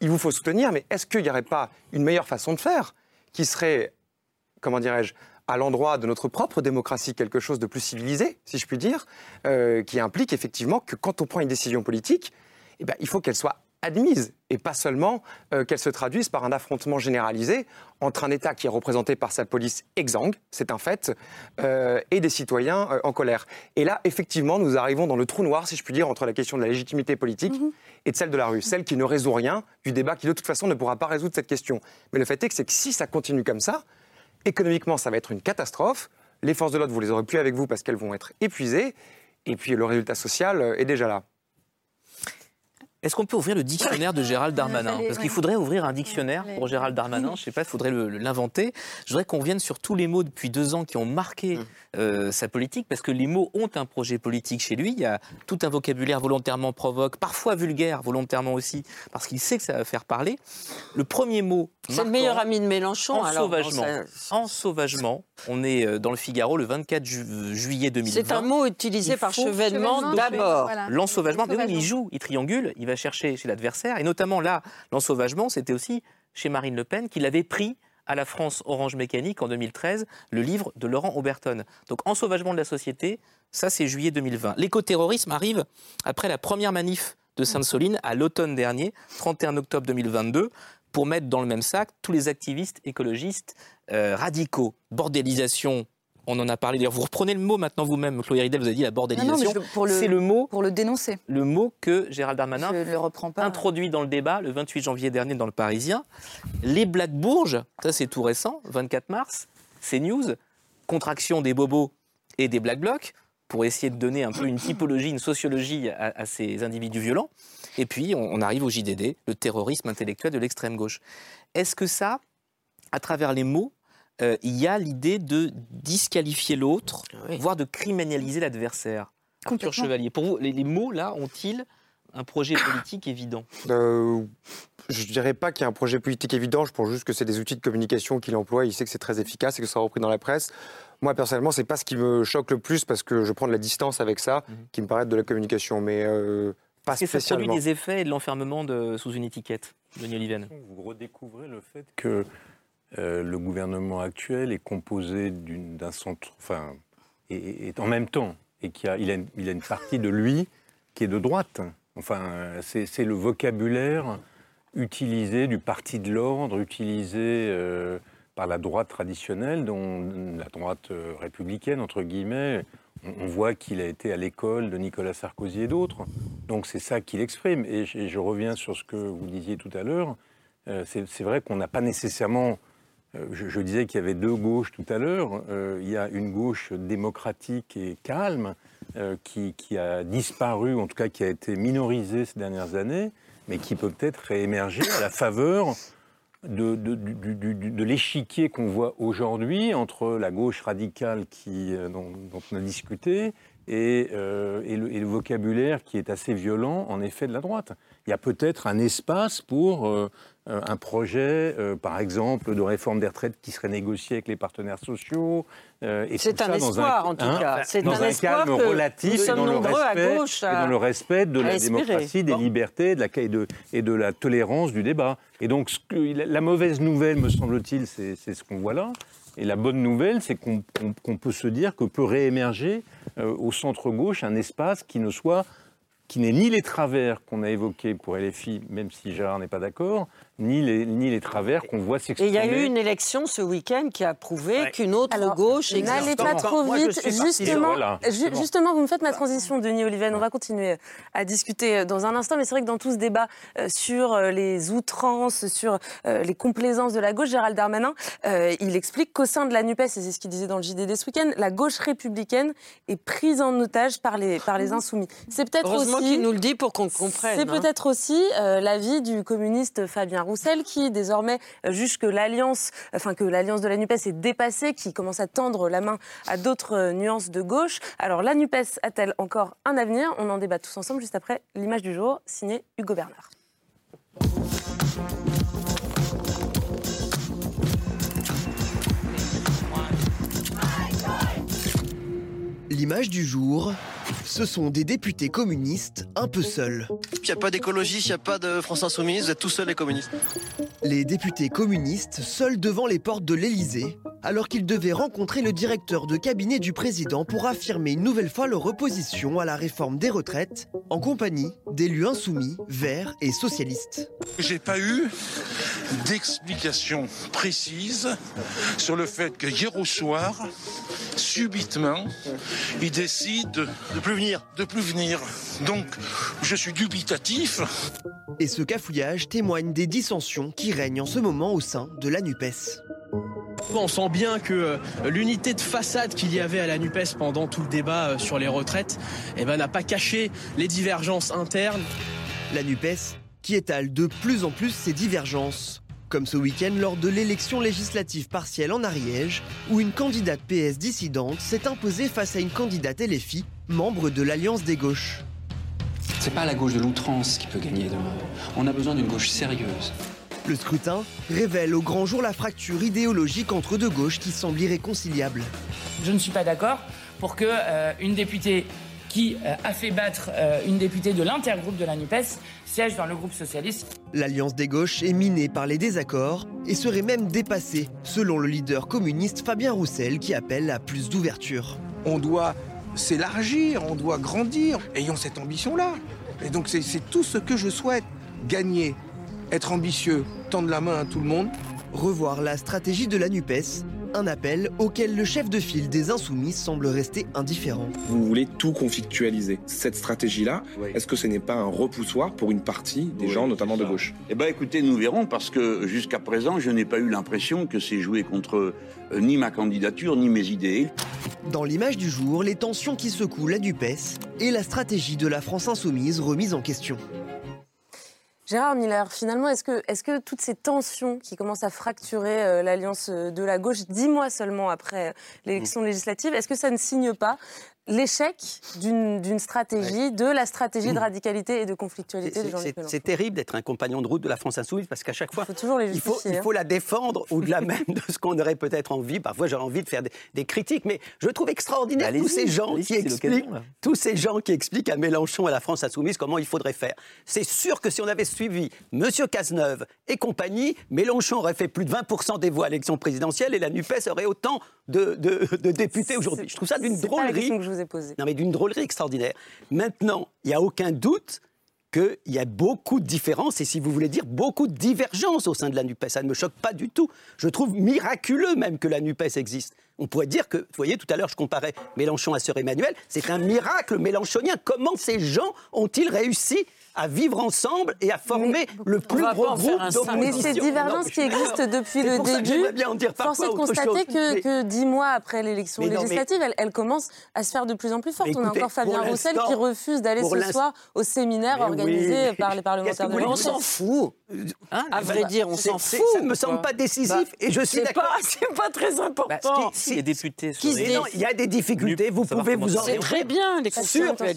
il vous faut soutenir, mais est-ce qu'il n'y aurait pas une meilleure façon de faire qui serait, comment dirais-je, à l'endroit de notre propre démocratie quelque chose de plus civilisé, si je puis dire, euh, qui implique effectivement que quand on prend une décision politique, eh ben, il faut qu'elle soit admises et pas seulement euh, qu'elles se traduisent par un affrontement généralisé entre un État qui est représenté par sa police exsangue, c'est un fait, euh, et des citoyens euh, en colère. Et là, effectivement, nous arrivons dans le trou noir, si je puis dire, entre la question de la légitimité politique mhm. et de celle de la rue, celle qui ne résout rien du débat qui de toute façon ne pourra pas résoudre cette question. Mais le fait est que, c'est que si ça continue comme ça, économiquement, ça va être une catastrophe. Les forces de l'ordre, vous les aurez plus avec vous parce qu'elles vont être épuisées. Et puis le résultat social est déjà là. Est-ce qu'on peut ouvrir le dictionnaire de Gérald Darmanin Parce qu'il faudrait ouvrir un dictionnaire pour Gérald Darmanin. Je ne sais pas, il faudrait l'inventer. Je voudrais qu'on revienne sur tous les mots depuis deux ans qui ont marqué mm. euh, sa politique, parce que les mots ont un projet politique chez lui. Il y a tout un vocabulaire volontairement provoque, parfois vulgaire, volontairement aussi, parce qu'il sait que ça va faire parler. Le premier mot. C'est le meilleur ami de Mélenchon. En sauvagement. En sauvagement. On est euh, dans le Figaro le 24 juillet 2020. C'est un mot utilisé par Chevènement d'abord. L'ensauvagement, mais oui, il joue, il triangule, il va chercher chez l'adversaire. Et notamment là, l'ensauvagement, c'était aussi chez Marine Le Pen qu'il avait pris à la France Orange Mécanique en 2013 le livre de Laurent Oberton. Donc ensauvagement de la société, ça c'est juillet 2020. L'écoterrorisme arrive après la première manif de Sainte-Soline à l'automne dernier, 31 octobre 2022, pour mettre dans le même sac tous les activistes écologistes euh, radicaux. Bordélisation on en a parlé. D'ailleurs, vous reprenez le mot maintenant vous-même, Chloé Ridel, vous avez dit la bordélisation. C'est le mot. Pour le dénoncer. Le mot que Gérald Darmanin introduit dans le débat le 28 janvier dernier dans le Parisien. Les Black Bourges, ça c'est tout récent, 24 mars, c'est news, contraction des bobos et des Black Blocs pour essayer de donner un peu une typologie, une sociologie à, ces individus violents. Et puis, on arrive au JDD, le terrorisme intellectuel de l'extrême gauche. Est-ce que ça, à travers les mots, euh, il y a l'idée de disqualifier l'autre, voire de criminaliser l'adversaire. Arthur Chevalier, pour vous, les, mots là ont-ils un projet politique évident euh, Je ne dirais pas qu'il y a un projet politique évident, je pense juste que c'est des outils de communication qu'il emploie, il sait que c'est très efficace et que ça sera repris dans la presse. Moi, personnellement, c'est pas ce qui me choque le plus parce que je prends de la distance avec ça, mhm. qui me paraît être de la communication, mais euh, pas spécialement. ça produit des effets et de l'enfermement de, sous une étiquette, Denis Oliven? Vous redécouvrez le fait que euh, le gouvernement actuel est composé d'un centre, enfin, et, en même temps, et qu'il a, il a, une partie de lui qui est de droite. Enfin, c'est le vocabulaire utilisé du parti de l'ordre, utilisé euh, par la droite traditionnelle, dont la droite euh, républicaine, entre guillemets. On, voit qu'il a été à l'école de Nicolas Sarkozy et d'autres. Donc c'est ça qu'il exprime. Et je, reviens sur ce que vous disiez tout à l'heure. c'est vrai qu'on n'a pas nécessairement euh, je, disais qu'il y avait deux gauches tout à l'heure. Euh, il y a une gauche démocratique et calme euh, qui, a disparu, en tout cas qui a été minorisée ces dernières années, mais qui peut peut-être réémerger à la faveur de, l'échiquier qu'on voit aujourd'hui entre la gauche radicale dont, on a discuté et, le, vocabulaire qui est assez violent, en effet, de la droite. Il y a peut-être un espace pour un projet, euh, par exemple, de réforme des retraites qui serait négocié avec les partenaires sociaux. Euh, c'est un espoir, en tout hein, cas. C'est un, calme relatif et dans, le respect, dans le respect de la démocratie, des libertés de la, et, de, et de la tolérance du débat. Et donc, ce que, la mauvaise nouvelle, me semble-t-il, c'est ce qu'on voit là. Et la bonne nouvelle, c'est qu'on peut se dire que peut réémerger au centre-gauche un espace qui ne soit qui n'est ni les travers qu'on a évoqués pour LFI, même si Gérard n'est pas d'accord, ni les, ni les travers qu'on voit s'exprimer. Et il y a eu une élection ce week-end qui a prouvé qu'une autre gauche existe. N'allez pas trop vite. justement, justement, vous me faites ma transition, Denis Oliven. On va continuer à discuter dans un instant. Mais c'est vrai que dans tout ce débat euh, sur euh, les outrances, sur euh, les complaisances de la gauche, Gérald Darmanin, il explique qu'au sein de la NUPES, et c'est ce qu'il disait dans le JDD ce week-end, la gauche républicaine est prise en otage par les, par les insoumis. C'est peut-être aussi qui nous le dit pour qu'on comprenne. C'est hein. peut-être aussi euh, l'avis du communiste Fabien Roussel qui désormais euh, juge que l'alliance, enfin que l'alliance de la Nupes est dépassée, qui commence à tendre la main à d'autres euh, nuances de gauche. Alors la Nupes a-t-elle encore un avenir? On en débat tous ensemble juste après l'image du jour signée Hugo Bernard. L'image du jour ce sont des députés communistes un peu seuls. Il n'y a pas d'écologistes, il n'y a pas de France Insoumise, vous êtes tous seuls les communistes. Les députés communistes seuls devant les portes de l'Élysée, alors qu'ils devaient rencontrer le directeur de cabinet du président pour affirmer une nouvelle fois leur opposition à la réforme des retraites, en compagnie d'élus insoumis, verts et socialistes. J'ai pas eu d'explication précise sur le fait que hier au soir, subitement, il décide de, plus venir. De plus venir. Donc, je suis dubitatif. Et ce cafouillage témoigne des dissensions qui règnent en ce moment au sein de la NUPES. On sent bien que euh, l'unité de façade qu'il y avait à la NUPES pendant tout le débat euh, sur les retraites eh ben, n'a pas caché les divergences internes. La NUPES qui étale de plus en plus ses divergences comme ce week-end lors de l'élection législative partielle en Ariège, où une candidate PS dissidente s'est imposée face à une candidate LFI, membre de l'Alliance des gauches. C'est pas la gauche de l'outrance qui peut gagner demain. On a besoin d'une gauche sérieuse. Le scrutin révèle au grand jour la fracture idéologique entre deux gauches qui semble irréconciliable. Je ne suis pas d'accord pour que euh, une députée qui euh, a fait battre euh, une députée de l'intergroupe de la NUPES siège dans le groupe socialiste. L'alliance des gauches est minée par les désaccords et serait même dépassée, selon le leader communiste Fabien Roussel qui appelle à plus d'ouverture. On doit s'élargir, on doit grandir, ayons cette ambition-là. Et donc c'est tout ce que je souhaite, gagner, être ambitieux, tendre la main à tout le monde. Revoir la stratégie de la NUPES un appel auquel le chef de file des Insoumis semble rester indifférent. Vous voulez tout conflictualiser. Cette stratégie-là, est-ce que ce n'est pas un repoussoir pour une partie des gens, notamment de gauche? Eh bien écoutez, nous verrons, parce que jusqu'à présent, je n'ai pas eu l'impression que c'est joué contre euh, ni ma candidature, ni mes idées. Dans l'image du jour, les tensions qui secouent la DUPES et la stratégie de la France Insoumise remise en question. Gérard Miller, finalement, est-ce que, est que toutes ces tensions qui commencent à fracturer euh, l'alliance euh, de la gauche, dix mois seulement après euh, l'élection législative, est-ce que ça ne signe pas l'échec d'une stratégie, de la stratégie de radicalité et de conflictualité de Jean-Luc C'est terrible d'être un compagnon de route de la France insoumise parce qu'à chaque fois, il faut, toujours les il, faut, il faut, la défendre au-delà même de ce qu'on aurait peut-être envie. Parfois, j'aurais envie de faire des, critiques, mais je trouve extraordinaire tous ces gens qui expliquent, tous ces gens qui expliquent à Mélenchon et à la France insoumise comment il faudrait faire. C'est sûr que si on avait suivi Monsieur Cazeneuve et compagnie, Mélenchon aurait fait plus de 20% des voix à l'élection présidentielle et la Nupes aurait autant de, de députés aujourd'hui. Je trouve ça d'une drôlerie. Non, mais d'une drôlerie extraordinaire. Maintenant, il n'y a aucun doute qu'il y a beaucoup de différences et, si vous voulez dire, beaucoup de divergences au sein de la NUPES. Ça ne me choque pas du tout. Je trouve miraculeux même que la NUPES existe. On pourrait dire que, vous voyez, tout à l'heure, je comparais Mélenchon à Sœur Emmanuel. C'est un miracle mélenchonien. Comment ces gens ont-ils réussi à vivre ensemble et à former le plus gros groupe. Mais ces divergences qui existent depuis le début, force est de constater que, dix mois après l'élection législative, elles, commencent à se faire de plus en plus fortes. On a encore Fabien Roussel qui refuse d'aller ce soir au séminaire organisé par les parlementaires de On s'en fout. Hein, à vrai dire, on s'en fout. Ça ne me semble pas décisif bah, et je suis d'accord. C'est pas très important. si les députés. Il y a des difficultés. Vous pouvez vous en. C'est très bien.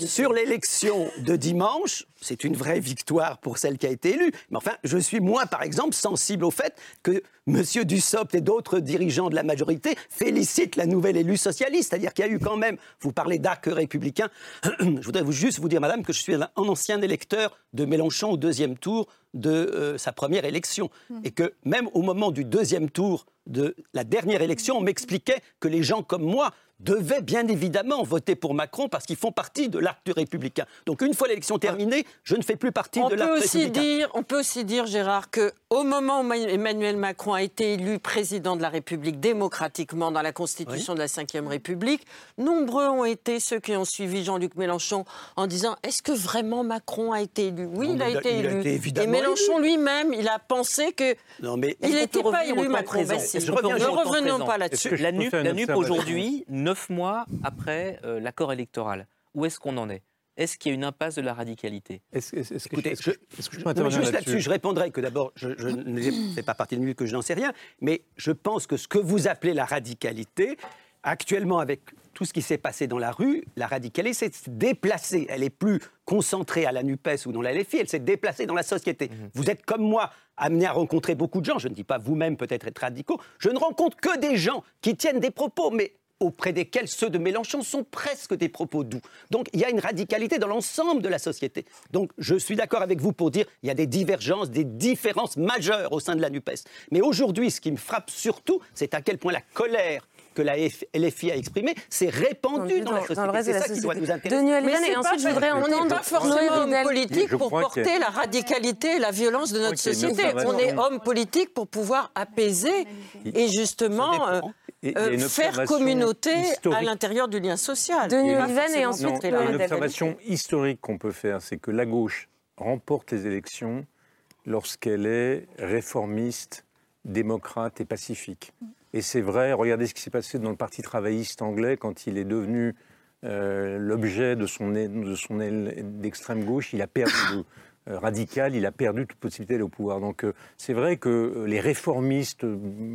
Sur l'élection de dimanche, c'est une vraie victoire pour celle qui a été élue. Mais enfin, je suis moi, par exemple, sensible au fait que M. Dussopt et d'autres dirigeants de la majorité félicitent la nouvelle élue socialiste. C'est-à-dire qu'il y a eu quand même, vous parlez d'arc républicain, je voudrais vous juste vous dire, madame, que je suis un ancien électeur de Mélenchon au deuxième tour de euh, sa première élection. Mmh. Et que même au moment du deuxième tour de la dernière élection, on m'expliquait que les gens comme moi devaient bien évidemment voter pour Macron parce qu'ils font partie de l'arc du républicain. Donc une fois l'élection terminée, je ne fais plus partie de l'arc républicain. on peut aussi dire, Gérard, que au moment où Emmanuel Macron a été élu président de la République démocratiquement dans la Constitution de la Ve République, nombreux ont été ceux qui ont suivi Jean-Luc Mélenchon en disant est-ce que vraiment Macron a été élu? Oui, il, a, été élu. Et Mélenchon lui-même, il a pensé que non, mais il n'était pas élu Macron. Ben ne revenons pas là-dessus. La NUP, aujourd'hui, neuf mois après euh, l'accord électoral, où est-ce qu'on en est? Est-ce qu'il y a une impasse de la radicalité? Écoutez, je, juste là-dessus, je répondrai que d'abord, je, ne fais pas partie de lui que je n'en sais rien, mais je pense que ce que vous appelez la radicalité, actuellement avec tout ce qui s'est passé dans la rue, la radicalité s'est déplacée. Elle est plus concentrée à la NUPES ou dans la LFI, elle s'est déplacée dans la société. Mhm. Vous êtes comme moi amené à rencontrer beaucoup de gens, je ne dis pas vous-même peut-être être radicaux, je ne rencontre que des gens qui tiennent des propos, mais auprès desquels ceux de Mélenchon sont presque des propos doux. Donc il y a une radicalité dans l'ensemble de la société. Donc je suis d'accord avec vous pour dire qu'il y a des divergences, des différences majeures au sein de la NUPES. Mais aujourd'hui, ce qui me frappe surtout, c'est à quel point la colère que la LFI a exprimée s'est répandue dans, la société. C'est ça qui doit nous intéresser. Mais et ensuite, je voudrais entendre... On n'est pas forcément homme politique pour porter la radicalité et la violence de notre société. On est homme politique pour pouvoir apaiser et justement euh, faire communauté à l'intérieur du lien social. De Nulliven et ensuite Il y a une observation historique qu'on peut faire, c'est que la gauche remporte les élections lorsqu'elle est réformiste, démocrate et pacifique. Et c'est vrai, regardez ce qui s'est passé dans le Parti travailliste anglais quand il est devenu euh, l'objet de son, de son aile d'extrême gauche, il a perdu euh, radical, il a perdu toute possibilité d'aller au pouvoir. Donc c'est vrai que les réformistes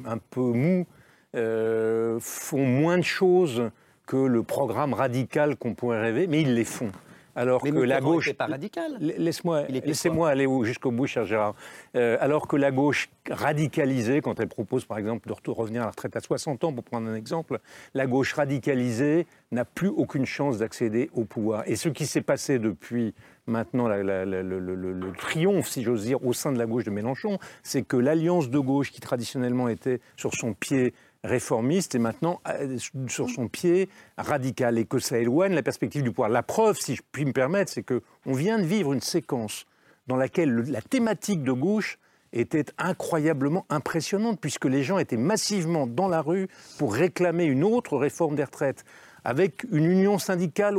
un peu mous euh, font moins de choses que le programme radical qu'on pourrait rêver, mais ils les font. Alors que la gauche. pas radical. Laisse-moi, laissez-moi aller jusqu'au bout, cher Gérard. Euh, alors que la gauche radicalisée, quand elle propose par exemple de revenir à la retraite à 60 ans, pour prendre un exemple, la gauche radicalisée n'a plus aucune chance d'accéder au pouvoir. Et ce qui s'est passé depuis maintenant le, triomphe, si j'ose dire, au sein de la gauche de Mélenchon, c'est que l'alliance de gauche qui traditionnellement était sur son pied réformiste et maintenant euh, sur son pied radical et que ça éloigne la perspective du pouvoir. La preuve, si je puis me permettre, c'est qu'on vient de vivre une séquence dans laquelle la thématique de gauche était incroyablement impressionnante puisque les gens étaient massivement dans la rue pour réclamer une autre réforme des retraites avec une union syndicale,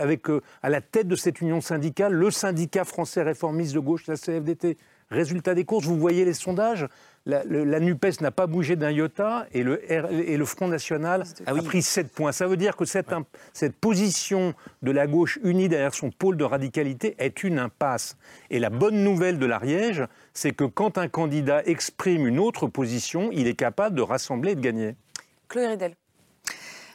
avec euh, à la tête de cette union syndicale le syndicat français réformiste de gauche, la CFDT. Résultat des courses, vous voyez les sondages, la, NUPES n'a pas bougé d'un iota et le, et le Front National ah a pris 7 points. Ça veut dire que cette, cette position de la gauche unie derrière son pôle de radicalité est une impasse. Et la bonne nouvelle de l'Ariège, c'est que quand un candidat exprime une autre position, il est capable de rassembler et de gagner. Chloé Ridel.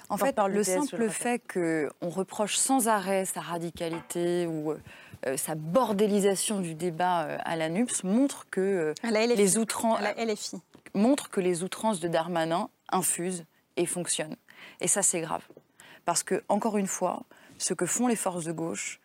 En fait, le simple fait qu'on reproche sans arrêt sa radicalité ou euh, sa bordélisation du débat euh, à la NUPS montre que euh, les outrances, montre que les outrances de Darmanin infusent et fonctionnent. Et ça, c'est grave. Parce que, encore une fois, ce que font les forces de gauche,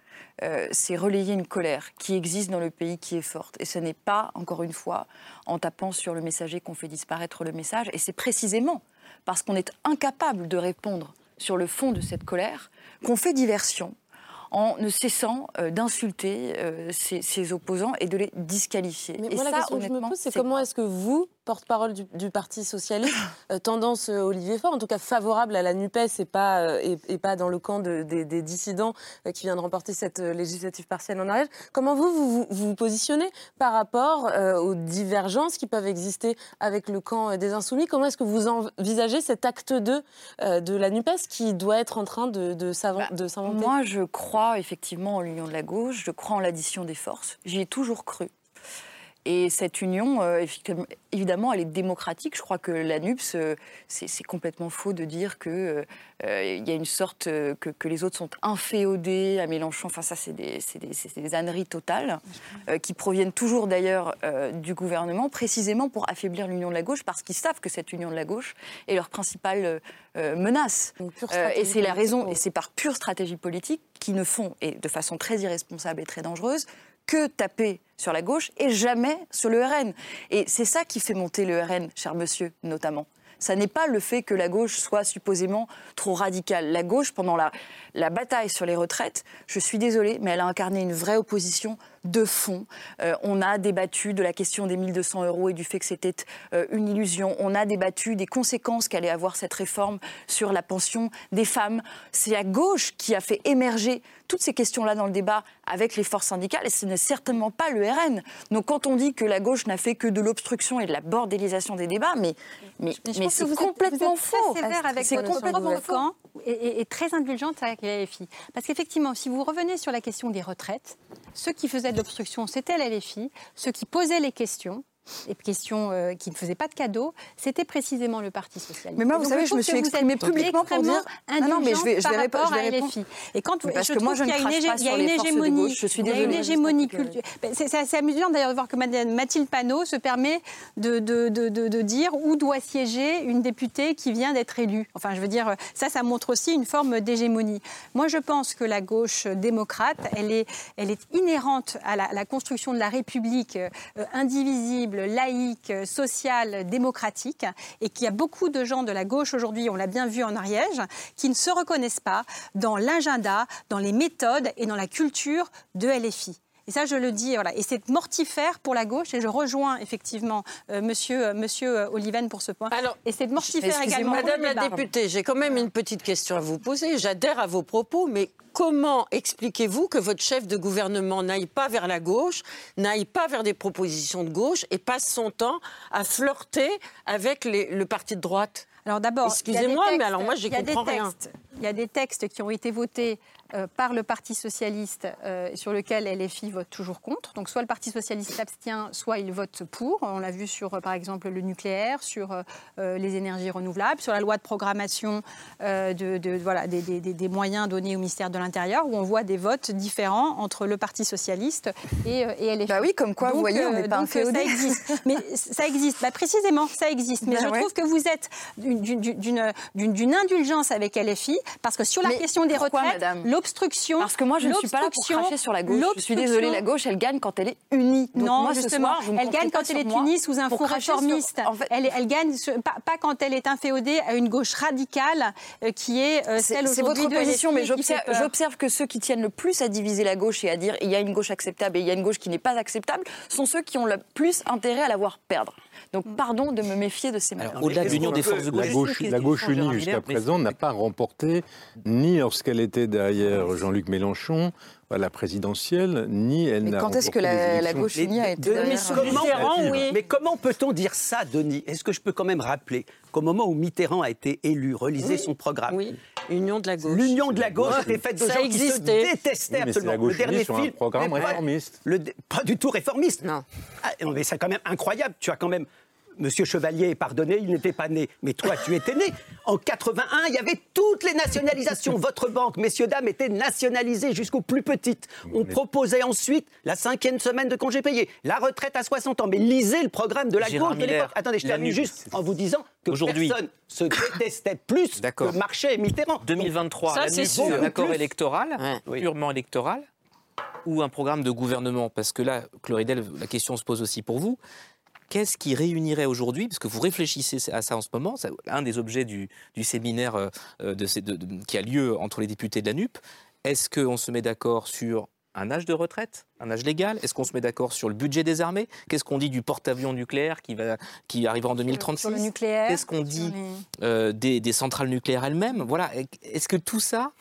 c'est relayer une colère qui existe dans le pays, qui est forte. Et ce n'est pas, encore une fois, en tapant sur le messager qu'on fait disparaître le message. Et c'est précisément parce qu'on est incapable de répondre sur le fond de cette colère qu'on fait diversion en ne cessant euh, d'insulter euh, ses, opposants et de les disqualifier. Mais et moi, la question que je me pose, c'est comment est-ce que vous, porte-parole du, Parti socialiste, euh, tendance Olivier Faure, en tout cas favorable à la NUPES et pas, et, pas dans le camp des, dissidents qui viennent de remporter cette législative partielle en Ariège, comment vous vous, vous positionnez par rapport aux divergences qui peuvent exister avec le camp des Insoumis? Comment est-ce que vous envisagez cet acte 2 de la NUPES qui doit être en train de, de bah, s'inventer? Moi, je crois effectivement en l'union de la gauche, je crois en l'addition des forces. J'y ai toujours cru. Et cette union, euh, évidemment, elle est démocratique. Je crois que l'ANUPS, euh, c'est complètement faux de dire qu'il euh, y a une sorte que, les autres sont inféodés à Mélenchon. Enfin, ça, c'est des, des, âneries totales qui proviennent toujours d'ailleurs du gouvernement, précisément pour affaiblir l'union de la gauche, parce qu'ils savent que cette union de la gauche est leur principale menace. et c'est la raison, et c'est par pure stratégie politique qu'ils ne font, et de façon très irresponsable et très dangereuse, que taper sur la gauche et jamais sur le RN. Et c'est ça qui fait monter le RN, cher monsieur, notamment. Ça n'est pas le fait que la gauche soit supposément trop radicale. La gauche, pendant la, la bataille sur les retraites, je suis désolée, mais elle a incarné une vraie opposition de fond. Euh, on a débattu de la question des 1200 euros et du fait que c'était euh, une illusion. On a débattu des conséquences qu'allait avoir cette réforme sur la pension des femmes. C'est la gauche qui a fait émerger toutes ces questions-là dans le débat avec les forces syndicales et ce n'est certainement pas le RN. Donc quand on dit que la gauche n'a fait que de l'obstruction et de la bordélisation des débats, mais, mais, mais, c'est complètement faux. C'est complètement faux. Et, et, très indulgente avec les LFI. Parce qu'effectivement, si vous revenez sur la question des retraites, ceux qui faisaient de l'obstruction, c'était les LFI. Ceux qui posaient les questions, des questions euh, qui ne faisaient pas de cadeaux, c'était précisément le Parti socialiste. Mais moi, vous savez, je, me suis exprimée publiquement pour dire non, non, mais je vais, je vais, répondre à LFI. Et quand parce je que moi, je ne crache pas sur les forces de gauche. Je suis désolée. Il y a une hégémonie culturelle. C'est assez amusant d'ailleurs de voir que Mathilde Panot se permet de, de, de, de, dire où doit siéger une députée qui vient d'être élue. Enfin, je veux dire, ça, ça montre aussi une forme d'hégémonie. Moi, je pense que la gauche démocrate, elle est, elle est inhérente à la, la construction de la République euh, indivisible, laïque, sociale, démocratique, et qu'il y a beaucoup de gens de la gauche aujourd'hui, on l'a bien vu en Ariège, qui ne se reconnaissent pas dans l'agenda, dans les méthodes et dans la culture de LFI. Et ça, je le dis, voilà. Et c'est mortifère pour la gauche, et je rejoins effectivement euh, monsieur, euh, monsieur euh, Oliven pour ce point. Alors, et c'est mortifère également. Madame la députée, j'ai quand même une petite question à vous poser. J'adhère à vos propos, mais comment expliquez-vous que votre chef de gouvernement n'aille pas vers la gauche, n'aille pas vers des propositions de gauche et passe son temps à flirter avec le parti de droite? Alors d'abord, excusez-moi, mais alors moi, j'y comprends rien. Il y a des textes qui ont été votés euh, par le Parti socialiste euh, sur lequel LFI vote toujours contre. Donc soit le Parti socialiste s'abstient, soit il vote pour. On l'a vu sur, euh, par exemple, le nucléaire, sur les énergies renouvelables, sur la loi de programmation de, voilà, des, des, moyens donnés au ministère de l'Intérieur, où on voit des votes différents entre le Parti socialiste et, et LFI. Bah oui, comme quoi, vous voyez, on n'est pas un Ça existe. Mais ça existe. Bah, précisément, ça existe. Mais bah je trouve que vous êtes d'une indulgence avec LFI, parce que sur la question des retraites, l'obstruction. Parce que moi, je ne suis pas là pour cracher sur la gauche. Je suis désolée, la gauche, elle gagne quand elle est unie. non, moi, justement, elle gagne quand elle est unie sous un fond réformiste. En fait... elle, elle, gagne pas, quand elle est inféodée à une gauche radicale euh, qui est euh, celle aujourd'hui C'est votre position, mais j'observe que ceux qui tiennent le plus à diviser la gauche et à dire il y a une gauche acceptable et il y a une gauche qui n'est pas acceptable sont ceux qui ont le plus intérêt à la voir perdre. Donc pardon de me méfier de ces Alors, Au-delà de l'union des forces de gauche. La gauche, unie jusqu'à présent n'a pas remporté, ni lorsqu'elle était derrière Jean-Luc Mélenchon, à la présidentielle, ni elle n'a quand est-ce que la, gauche unie a été mais, comment, mais comment peut-on dire ça, Denis? Est-ce que je peux quand même rappeler qu'au moment où Mitterrand a été élu, relisez son programme. Oui, Union de la gauche. L'Union de la gauche était faite de gens qui se détestaient oui, absolument. La gauche le dernier film, un programme réformiste. pas du tout réformiste. Non. Ah, mais c'est quand même incroyable. Tu as quand même Monsieur Chevalier, pardonnez, il n'était pas né. Mais toi, tu étais né. En 81, il y avait toutes les nationalisations. Votre banque, messieurs, dames, était nationalisée jusqu'aux plus petites. On proposait ensuite la cinquième semaine de congé payé, la retraite à 60 ans. Mais lisez le programme de la gauche de l'époque. Attendez, je termine juste en vous disant que personne se détestait plus que Marchais et Mitterrand. 2023, Ça, c'est un accord électoral, purement électoral, ou un programme de gouvernement? Parce que là, Chloridel, la question se pose aussi pour vous qu'est-ce qui réunirait aujourd'hui, parce que vous réfléchissez à ça en ce moment, c'est un des objets du, séminaire euh, de, qui a lieu entre les députés de la NUP, est-ce qu'on se met d'accord sur un âge de retraite, un âge légal? Est-ce qu'on se met d'accord sur le budget des armées? Qu'est-ce qu'on dit du porte-avions nucléaire qui, va, qui arrivera en 2036 sur le nucléaire Qu'est-ce qu'on dit euh, des, des, centrales nucléaires elles-mêmes? Voilà. Est-ce que tout ça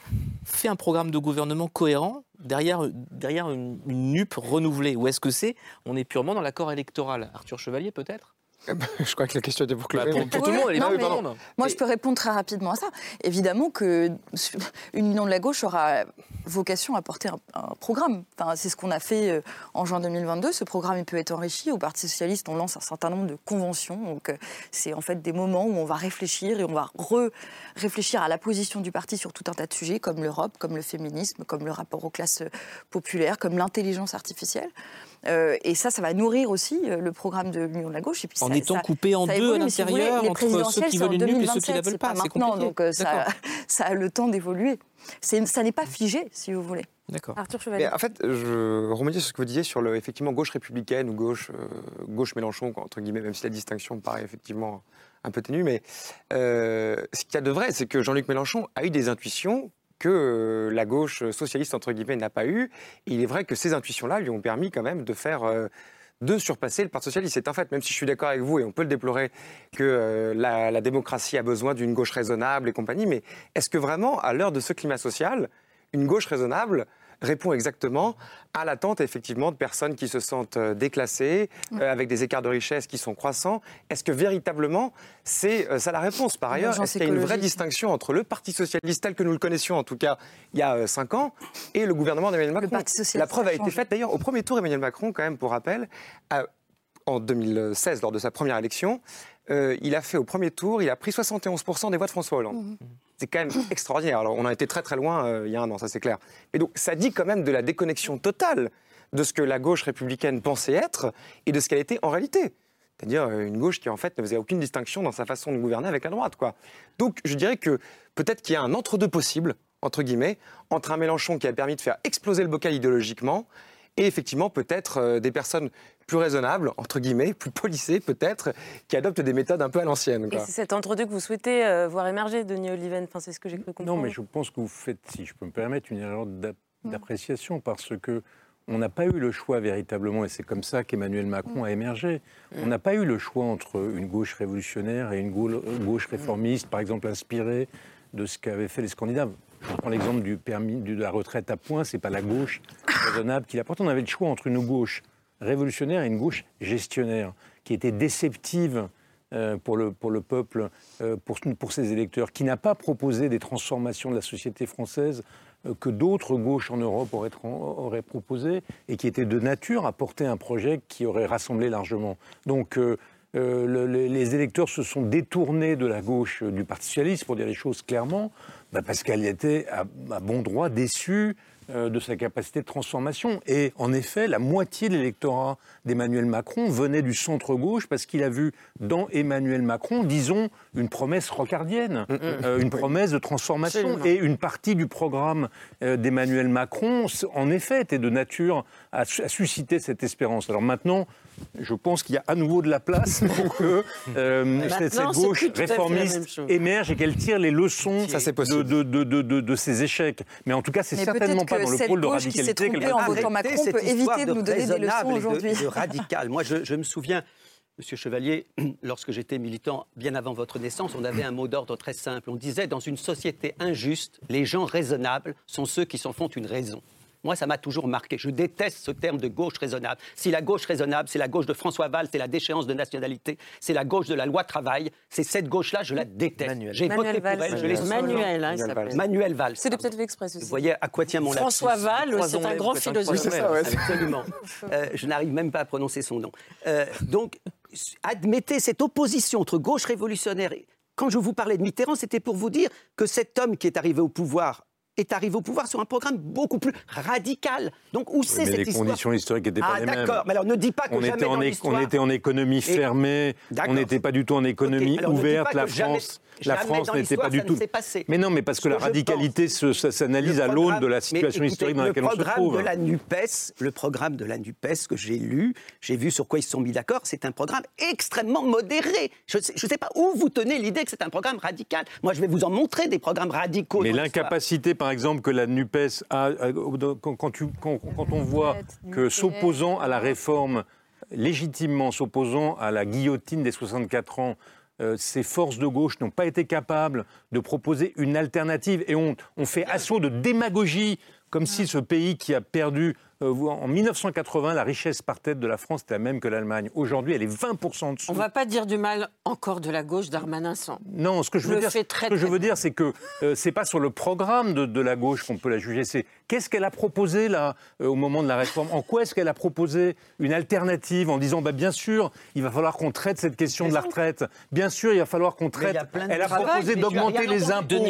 fait un programme de gouvernement cohérent derrière, derrière une, une NUP renouvelée? Ou est-ce que c'est, on est purement dans l'accord électoral? Arthur Chevalier peut-être? Je crois que la question était pour, bah, pour, tout le monde. Elle non, moi, je peux répondre très rapidement à ça. Évidemment que une union de la gauche aura vocation à porter un, programme. Enfin, c'est ce qu'on a fait euh, en juin 2022. Ce programme il peut être enrichi. Au Parti socialiste, on lance un certain nombre de conventions. Donc, euh, c'est en fait des moments où on va réfléchir et on va re-réfléchir à la position du parti sur tout un tas de sujets, comme l'Europe, comme le féminisme, comme le rapport aux classes populaires, comme l'intelligence artificielle. Euh, et ça, ça va nourrir aussi euh, le programme de l'Union de la gauche. Et puis en étant coupé en deux à l'intérieur entre ceux qui veulent une NUP et ceux qui la veulent pas. C'est maintenant, donc euh, ça, ça, a le temps d'évoluer. Ça n'est pas figé, si vous voulez. D'accord. Arthur Chevalier. en fait, je remontais sur ce que vous disiez sur le, effectivement gauche républicaine ou gauche, gauche Mélenchon, entre guillemets, même si la distinction paraît effectivement un peu ténue. Mais ce qu'il y a de vrai, c'est que Jean-Luc Mélenchon a eu des intuitions que euh, la gauche socialiste, entre guillemets, n'a pas eu. il est vrai que ces intuitions-là lui ont permis quand même de faire... Euh, de surpasser le Parti socialiste. C'est en fait, même si je suis d'accord avec vous, et on peut le déplorer, que euh, la, démocratie a besoin d'une gauche raisonnable et compagnie, mais est-ce que vraiment, à l'heure de ce climat social, une gauche raisonnable répond exactement à l'attente effectivement de personnes qui se sentent euh, déclassées, euh, avec des écarts de richesse qui sont croissants. Est-ce que véritablement c'est euh, ça la réponse Par ailleurs, est-ce qu'il y a une vraie distinction entre le Parti socialiste tel que nous le connaissions en tout cas il y a cinq ans et le gouvernement d'Emmanuel Macron? La preuve a été faite d'ailleurs au premier tour. Emmanuel Macron, quand même pour rappel, en 2016, lors de sa première élection, euh, il a fait au premier tour, il a pris 71% des voix de François Hollande. Mhm. C'est quand même extraordinaire. Alors, on a été très très loin euh, il y a un an, ça c'est clair. Mais donc, ça dit quand même de la déconnexion totale de ce que la gauche républicaine pensait être et de ce qu'elle était en réalité. C'est-à-dire euh, une gauche qui, en fait, ne faisait aucune distinction dans sa façon de gouverner avec la droite. Quoi. Donc, je dirais que peut-être qu'il y a un entre-deux possible, entre guillemets, entre un Mélenchon qui a permis de faire exploser le bocal idéologiquement et effectivement peut-être euh, des personnes plus raisonnables, entre guillemets, plus polissées peut-être, qui adoptent des méthodes un peu à l'ancienne. Et c'est cet entre-deux que vous souhaitez euh, voir émerger, Denis Oliven enfin, C'est ce que j'ai cru comprendre. Non, mais je pense que vous faites, si je peux me permettre, une erreur mm. d'appréciation parce que on n'a pas eu le choix véritablement, et c'est comme ça qu'Emmanuel Macron a émergé. On n'a pas eu le choix entre une gauche révolutionnaire et une gauche réformiste, par exemple inspirée de ce qu'avaient fait les Scandinaves. Je prends l'exemple du permis de la retraite à points, c'est pas la gauche raisonnable qui l'apporte. On avait le choix entre une gauche révolutionnaire et une gauche gestionnaire, qui était déceptive euh, pour, le, pour le peuple, euh, pour, pour ses électeurs, qui n'a pas proposé des transformations de la société française euh, que d'autres gauches en Europe auraient, auraient proposé et qui était de nature à porter un projet qui aurait rassemblé largement. Donc euh, les électeurs se sont détournés de la gauche du Parti socialiste, pour dire les choses clairement, bah, parce qu'elle était à, bon droit déçue de sa capacité de transformation. Et en effet, la moitié de l'électorat d'Emmanuel Macron venait du centre-gauche parce qu'il a vu dans Emmanuel Macron, disons, une promesse rocardienne, mm, mm. Euh, une promesse de transformation. Et une partie du programme euh, d'Emmanuel Macron, en effet, était de nature à, susciter cette espérance. Alors maintenant, je pense qu'il y a à nouveau de la place pour que cette, gauche réformiste émerge et qu'elle tire les leçons de, de, de, de, ces échecs. Mais en tout cas, c'est certainement pas dans le pôle de radicalité qu'elle en votant Macron peut éviter de nous donner des leçons aujourd'hui. De, radical. Moi, je, me souviens, Monsieur Chevalier, lorsque j'étais militant bien avant votre naissance, on avait un mot d'ordre très simple. On disait dans une société injuste, les gens raisonnables sont ceux qui s'en font une raison. Moi, ça m'a toujours marqué. Je déteste ce terme de gauche raisonnable. Si la gauche raisonnable, c'est la gauche de François Valls, c'est la déchéance de nationalité, c'est la gauche de la loi travail, c'est cette gauche-là, je la déteste. J'ai voté pour elle, je l'ai Manuel, hein, Manuel Valls. C'est peut-être fait aussi. Vous voyez à quoi tient mon François Valls, c'est un grand philosophe. Ça, absolument. Euh, je n'arrive même pas à prononcer son nom. Euh, donc, admettez cette opposition entre gauche révolutionnaire et quand je vous parlais de Mitterrand, c'était pour vous dire que cet homme qui est arrivé au pouvoir est arrivé au pouvoir sur un programme beaucoup plus radical. Donc où c'est cette les conditions historiques n'étaient pas ah, les mêmes. D'accord, mais alors ne dis pas que on jamais était en, on était en économie fermée, on n'était pas du tout en économie ouverte. La France, la France n'était pas du tout. Mais non, mais parce que, la radicalité s'analyse à l'aune de la situation historique dans laquelle on se trouve. De la Nupes, le programme de la Nupes que j'ai lu, j'ai vu sur quoi ils se sont mis d'accord. C'est un programme extrêmement modéré. Je ne sais, pas où vous tenez l'idée que c'est un programme radical. Moi, je vais vous en montrer des programmes radicaux. Mais l'incapacité, par exemple, que la NUPES a, quand, quand on voit que s'opposant à la réforme, légitimement s'opposant à la guillotine des 64 ans, euh, ces forces de gauche n'ont pas été capables de proposer une alternative et on, on fait assaut de démagogie comme si ce pays qui a perdu en 1980, la richesse par tête de la France était la même que l'Allemagne. Aujourd'hui, elle est 20% en dessous. On ne va pas dire du mal encore de la gauche d'Armanin sans. Non, ce que je veux dire, ce que je veux dire, c'est que euh, c'est pas sur le programme de, de la gauche qu'on peut la juger. C'est qu'est-ce qu'elle a proposé là euh, au moment de la réforme? En quoi est-ce qu'elle a proposé une alternative en disant, bah, bien sûr, il va falloir qu'on traite cette question de la retraite. Bien sûr, il va falloir qu'on traite. Elle a proposé d'augmenter les impôts.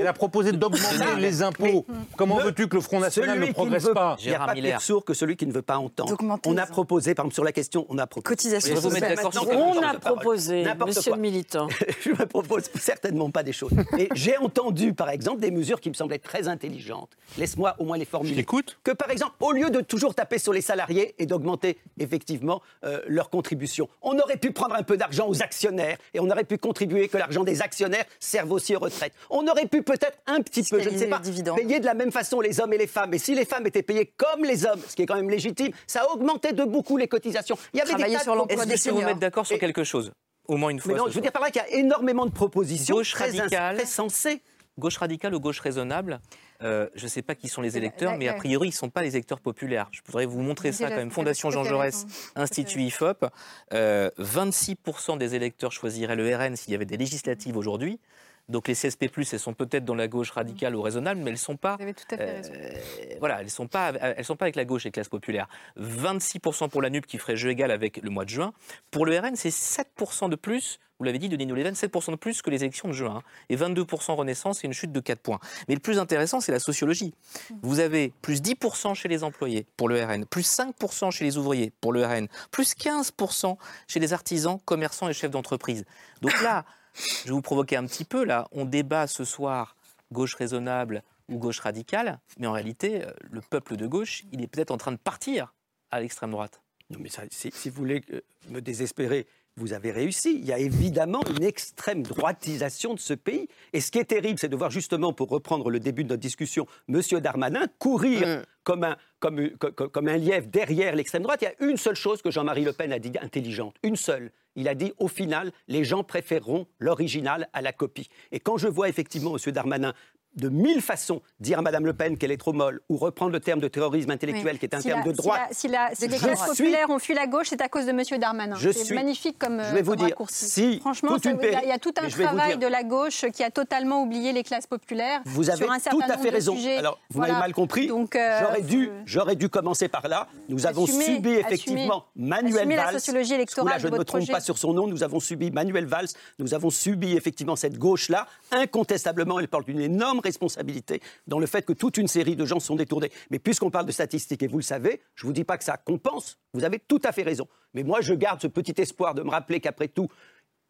Elle a proposé d'augmenter les impôts. Comment veux-tu que le Front National ne progresse pas? Pire sourd que celui qui ne veut pas entendre. On a proposé, par exemple, sur la question, on a proposé. Cotisation On a proposé, monsieur le militant. Je ne me propose certainement pas des choses. Mais j'ai entendu, par exemple, des mesures qui me semblaient très intelligentes. Laisse-moi au moins les formuler. Écoute. Que, par exemple, au lieu de toujours taper sur les salariés et d'augmenter effectivement euh, leur contribution, on aurait pu prendre un peu d'argent aux actionnaires et on aurait pu contribuer que l'argent des actionnaires serve aussi aux retraites. On aurait pu peut-être un petit peu, je ne sais pas, payer de la même façon les hommes et les femmes. Et si les femmes étaient payées comme les hommes, ce qui est quand même légitime, ça a augmenté de beaucoup les cotisations. Il y avait des sur l'emploi des vous mettre d'accord sur quelque chose au moins une fois. Mais non, je veux dire par là qu'il y a énormément de propositions gauche très, radicale, très sensées. Gauche radicale ou gauche raisonnable euh, je ne sais pas qui sont les électeurs, mais a priori, ils ne sont pas les électeurs populaires. Je voudrais vous montrer ça quand même. Fondation Jean Jaurès, Institut IFOP. 26% euh, des électeurs choisiraient le RN s'il y avait des législatives aujourd'hui. Donc les CSP+, elles sont peut-être dans la gauche radicale ou raisonnable, mais elles sont pas. Vous avez tout à fait raison. Euh, voilà, elles sont pas, elles sont pas avec la gauche et classes populaires. 26% pour la NUP qui ferait jeu égal avec le mois de juin. Pour le RN, c'est 7% de plus. Vous l'avez dit, Denis Noléven, 7% de plus que les élections de juin. Hein. Et 22% Renaissance, c'est une chute de 4 points. Mais le plus intéressant, c'est la sociologie. Vous avez plus 10% chez les employés pour le RN, plus 5% chez les ouvriers pour le RN, plus 15% chez les artisans, commerçants et chefs d'entreprise. Donc là, je vais vous provoquer un petit peu, là, on débat ce soir gauche raisonnable ou gauche radicale, mais en réalité, euh, le peuple de gauche, il est peut-être en train de partir à l'extrême droite. Non, mais si, si, vous voulez euh, me désespérer, vous avez réussi. Il y a évidemment une extrême droitisation de ce pays. Et ce qui est terrible, c'est de voir justement, pour reprendre le début de notre discussion, M. Darmanin courir mm. comme, un, comme, comme, un lièvre derrière l'extrême droite. Il y a une seule chose que Jean-Marie Le Pen a dit intelligente, une seule. Il a dit au final, les gens préféreront l'original à la copie. Et quand je vois effectivement M. Darmanin de mille façons dire à Mme Le Pen qu'elle est trop molle ou reprendre le terme de terrorisme intellectuel qui est un terme de droite. Si, les classes populaires ont fui la gauche, c'est à cause de M. Darmanin. C'est magnifique comme Je vais vous dire, si Franchement, il y, a tout un travail de la gauche qui a totalement oublié les classes populaires. Vous avez tout à fait raison. Alors, vous m'avez mal compris. Euh, j'aurais dû, j'aurais dû commencer par là. Nous avons subi effectivement Manuel Valls. la sociologie électorale. je ne me trompe pas sur son nom. Nous avons subi Manuel Valls. Nous avons subi effectivement cette gauche-là. Incontestablement, elle porte une énorme responsabilité dans le fait que toute une série de gens sont détournés. Mais puisqu'on parle de statistiques, et vous le savez, je ne vous dis pas que ça compense, vous avez tout à fait raison. Mais moi, je garde ce petit espoir de me rappeler qu'après tout,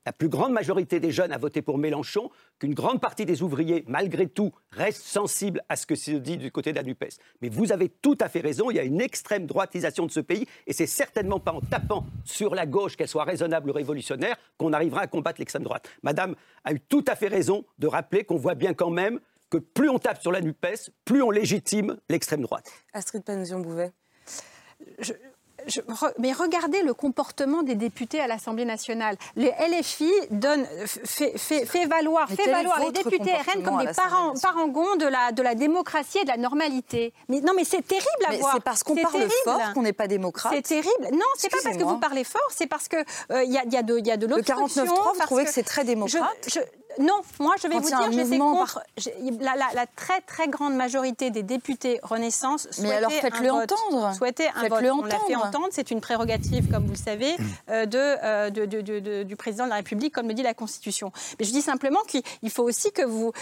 la plus grande majorité des jeunes a voté pour Mélenchon, qu'une grande partie des ouvriers, malgré tout, restent sensibles à ce que se dit du côté de. Mais vous avez tout à fait raison, il y a une extrême droitisation de ce pays, et c'est certainement pas en tapant sur la gauche, qu'elle soit raisonnable ou révolutionnaire, qu'on arrivera à combattre l'extrême droite. Madame a eu tout à fait raison de rappeler qu'on voit bien quand même que plus on tape sur la NUPES, plus on légitime l'extrême droite. Astrid Panzion-Bouvet. mais regardez le comportement des députés à l'Assemblée nationale. Les LFI donne, fait, fait, valoir, fait valoir les députés RN comme des parangons de la, de la démocratie et de la normalité. Mais non, mais c'est terrible à voir. C'est parce qu'on parle fort qu'on n'est pas démocrate. C'est terrible. Non, c'est pas parce que vous parlez fort, c'est parce que euh, il y, a, y, a de, de l'obstruction. Le 49-3, vous trouvez que, c'est très démocrate? Non, moi je vais vous dire, j'étais contre la, très très grande majorité des députés Renaissance Mais alors faites-le entendre. Souhaitaient un vote. On l'a fait entendre. C'est une prérogative, comme vous le savez, mm. euh, euh, de, du président de la République, comme le dit la Constitution. Mais je dis simplement qu'il faut aussi que vous,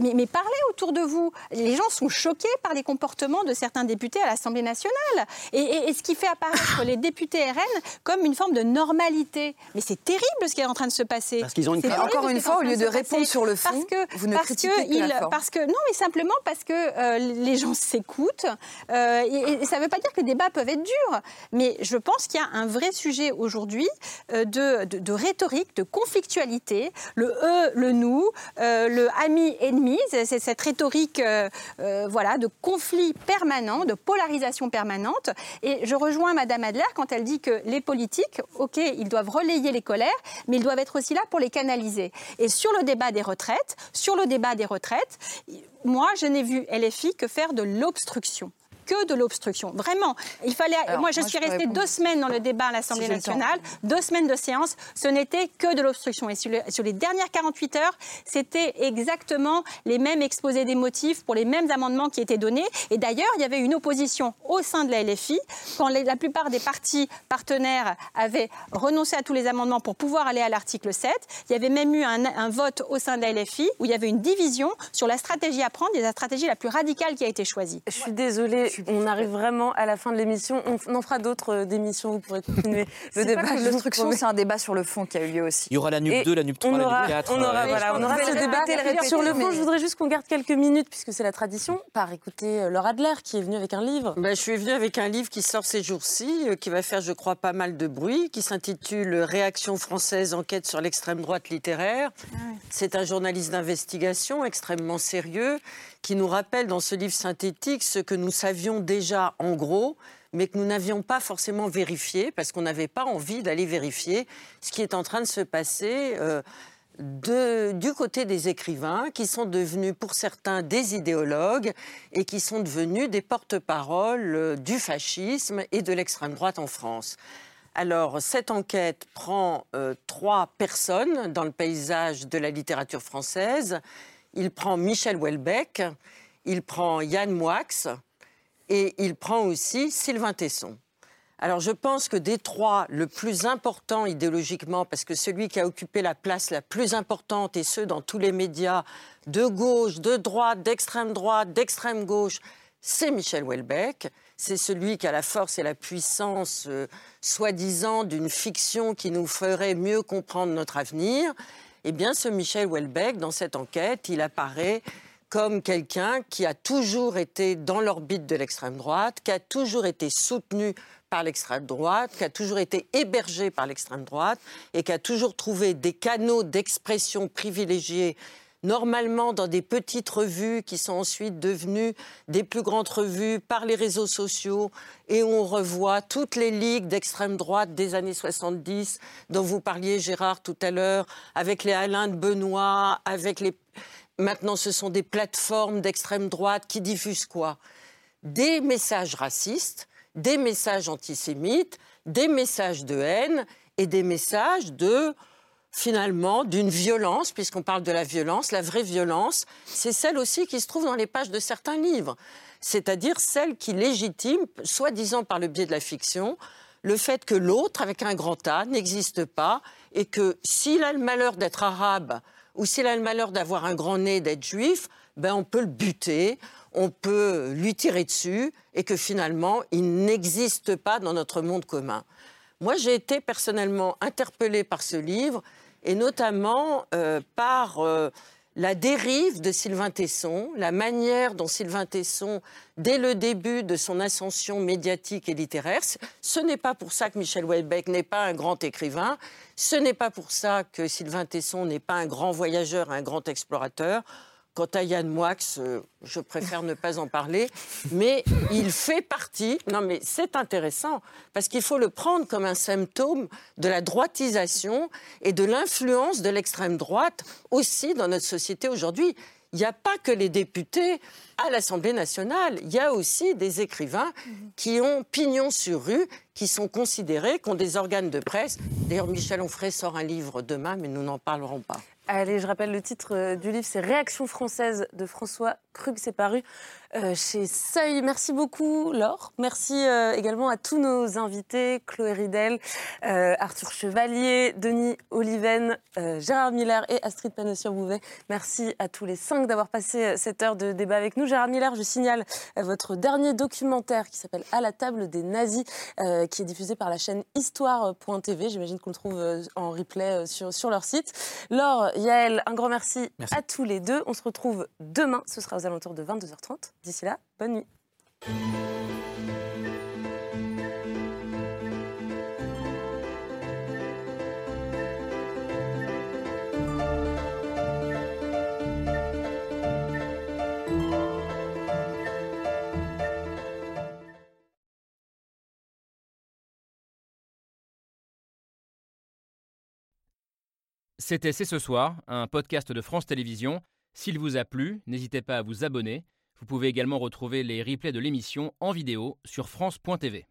mais, parlez autour de vous. Les gens sont choqués par les comportements de certains députés à l'Assemblée nationale, et, ce qui fait apparaître les députés RN comme une forme de normalité. Mais c'est terrible ce qui est en train de se passer. Parce qu'ils ont une encore une fois, au lieu de répondre sur le fond, parce que, vous ne parce critiquez que, il, Parce que, non, mais simplement parce que euh, les gens s'écoutent. Euh, et, ça ne veut pas dire que les débats peuvent être durs. Mais je pense qu'il y a un vrai sujet aujourd'hui euh, de, de, rhétorique, de conflictualité. Le eux, le nous, le ami-ennemi, c'est cette rhétorique voilà, de conflit permanent, de polarisation permanente. Et je rejoins Madame Adler quand elle dit que les politiques, OK, ils doivent relayer les colères, mais ils doivent être aussi là pour les canaliser. Et sur sur le débat des retraites, moi, je n'ai vu LFI que faire de l'obstruction que de l'obstruction. Vraiment. Il fallait. moi, je suis restée deux semaines dans le débat à l'Assemblée nationale, deux semaines de séance. Ce n'était que de l'obstruction. Et sur, les dernières 48 heures, c'était exactement les mêmes exposés des motifs pour les mêmes amendements qui étaient donnés. Et d'ailleurs, il y avait une opposition au sein de la LFI quand la plupart des partis partenaires avaient renoncé à tous les amendements pour pouvoir aller à l'article 7. Il y avait même eu un, un, vote au sein de la LFI où il y avait une division sur la stratégie à prendre et la stratégie la plus radicale qui a été choisie. Je suis désolée, on arrive vraiment à la fin de l'émission. On en fera d'autres euh, d'émissions, vous pourrez continuer le débat. L'obstruction, c'est un débat sur le fond qui a eu lieu aussi. Il y aura la NUP 2, la NUP 3, la NUP 4. On aura, voilà, on aura ce débat. Sur le fond, je voudrais juste qu'on garde quelques minutes, puisque c'est la tradition, par écouter euh, Laura Adler, qui est venue avec un livre. Ben, je suis venue avec un livre qui sort ces jours-ci, euh, qui va faire, je crois, pas mal de bruit, qui s'intitule Réaction française, enquête sur l'extrême droite littéraire. Ah c'est un journaliste d'investigation extrêmement sérieux qui nous rappelle dans ce livre synthétique ce que nous savions déjà en gros, mais que nous n'avions pas forcément vérifié, parce qu'on n'avait pas envie d'aller vérifier ce qui est en train de se passer. Euh, du côté des écrivains qui sont devenus pour certains des idéologues et qui sont devenus des porte-paroles euh, du fascisme et de l'extrême droite en France. Alors, cette enquête prend euh, trois personnes dans le paysage de la littérature française. Il prend Michel Houellebecq, il prend Yann Moix et il prend aussi Sylvain Tesson. Alors je pense que des trois, le plus important idéologiquement, parce que celui qui a occupé la place la plus importante, et ce dans tous les médias, de gauche, de droite, d'extrême droite, d'extrême gauche, c'est Michel Houellebecq. C'est celui qui a la force et la puissance, euh, soi-disant, d'une fiction qui nous ferait mieux comprendre notre avenir. Eh bien, ce Michel Houellebecq, dans cette enquête, il apparaît comme quelqu'un qui a toujours été dans l'orbite de l'extrême droite, qui a toujours été soutenu par l'extrême droite, qui a toujours été hébergé par l'extrême droite et qui a toujours trouvé des canaux d'expression privilégiés normalement dans des petites revues qui sont ensuite devenues des plus grandes revues par les réseaux sociaux et on revoit toutes les ligues d'extrême droite des années 70 dont vous parliez Gérard tout à l'heure avec les Alain de Benoît, avec les maintenant ce sont des plateformes d'extrême droite qui diffusent quoi? Des messages racistes des messages antisémites, des messages de haine et des messages de finalement d'une violence, puisqu'on parle de la violence, la vraie violence, c'est celle aussi qui se trouve dans les pages de certains livres, c'est-à-dire celle qui légitime, soi-disant par le biais de la fiction, le fait que l'autre, avec un grand A, n'existe pas et que s'il a le malheur d'être arabe ou s'il a le malheur d'avoir un grand nez, d'être juif, ben on peut le buter, on peut lui tirer dessus et que finalement, il n'existe pas dans notre monde commun. Moi, j'ai été personnellement interpellée par ce livre et notamment euh, par euh, la dérive de Sylvain Tesson, la manière dont Sylvain Tesson, dès le début de son ascension médiatique et littéraire, ce n'est pas pour ça que Michel Houellebecq n'est pas un grand écrivain, ce n'est pas pour ça que Sylvain Tesson n'est pas un grand voyageur, un grand explorateur. Quant à Yann Moix, euh, je préfère ne pas en parler, mais il fait partie. Non, mais c'est intéressant parce qu'il faut le prendre comme un symptôme de la droitisation et de l'influence de l'extrême droite aussi dans notre société aujourd'hui. Il n'y a pas que les députés à l'Assemblée nationale, il y a aussi des écrivains qui ont pignon sur rue, qui sont considérés, qui ont des organes de presse. D'ailleurs, Michel Onfray sort un livre demain, mais nous n'en parlerons pas. Allez, je rappelle le titre euh, du livre, c'est Réaction française de François Krug. C'est paru euh, chez Seuil. Merci beaucoup, Laure. Merci euh, également à tous nos invités, Chloé Ridel, Arthur Chevalier, Denis Oliven, Gérard Miller et Astrid Panossier-Bouvet. Merci à tous les cinq d'avoir passé cette heure de débat avec nous. Gérard Miller, je signale votre dernier documentaire qui s'appelle À la table des nazis, qui est diffusé par la chaîne Histoire.tv. J'imagine qu'on le trouve en replay sur, sur leur site. Laure, Yael, un grand merci, à tous les deux. On se retrouve demain, ce sera aux alentours de 22h30. D'ici là, bonne nuit. C'était C'est ce soir, un podcast de France Télévisions. S'il vous a plu, n'hésitez pas à vous abonner. Vous pouvez également retrouver les replays de l'émission en vidéo sur France.tv.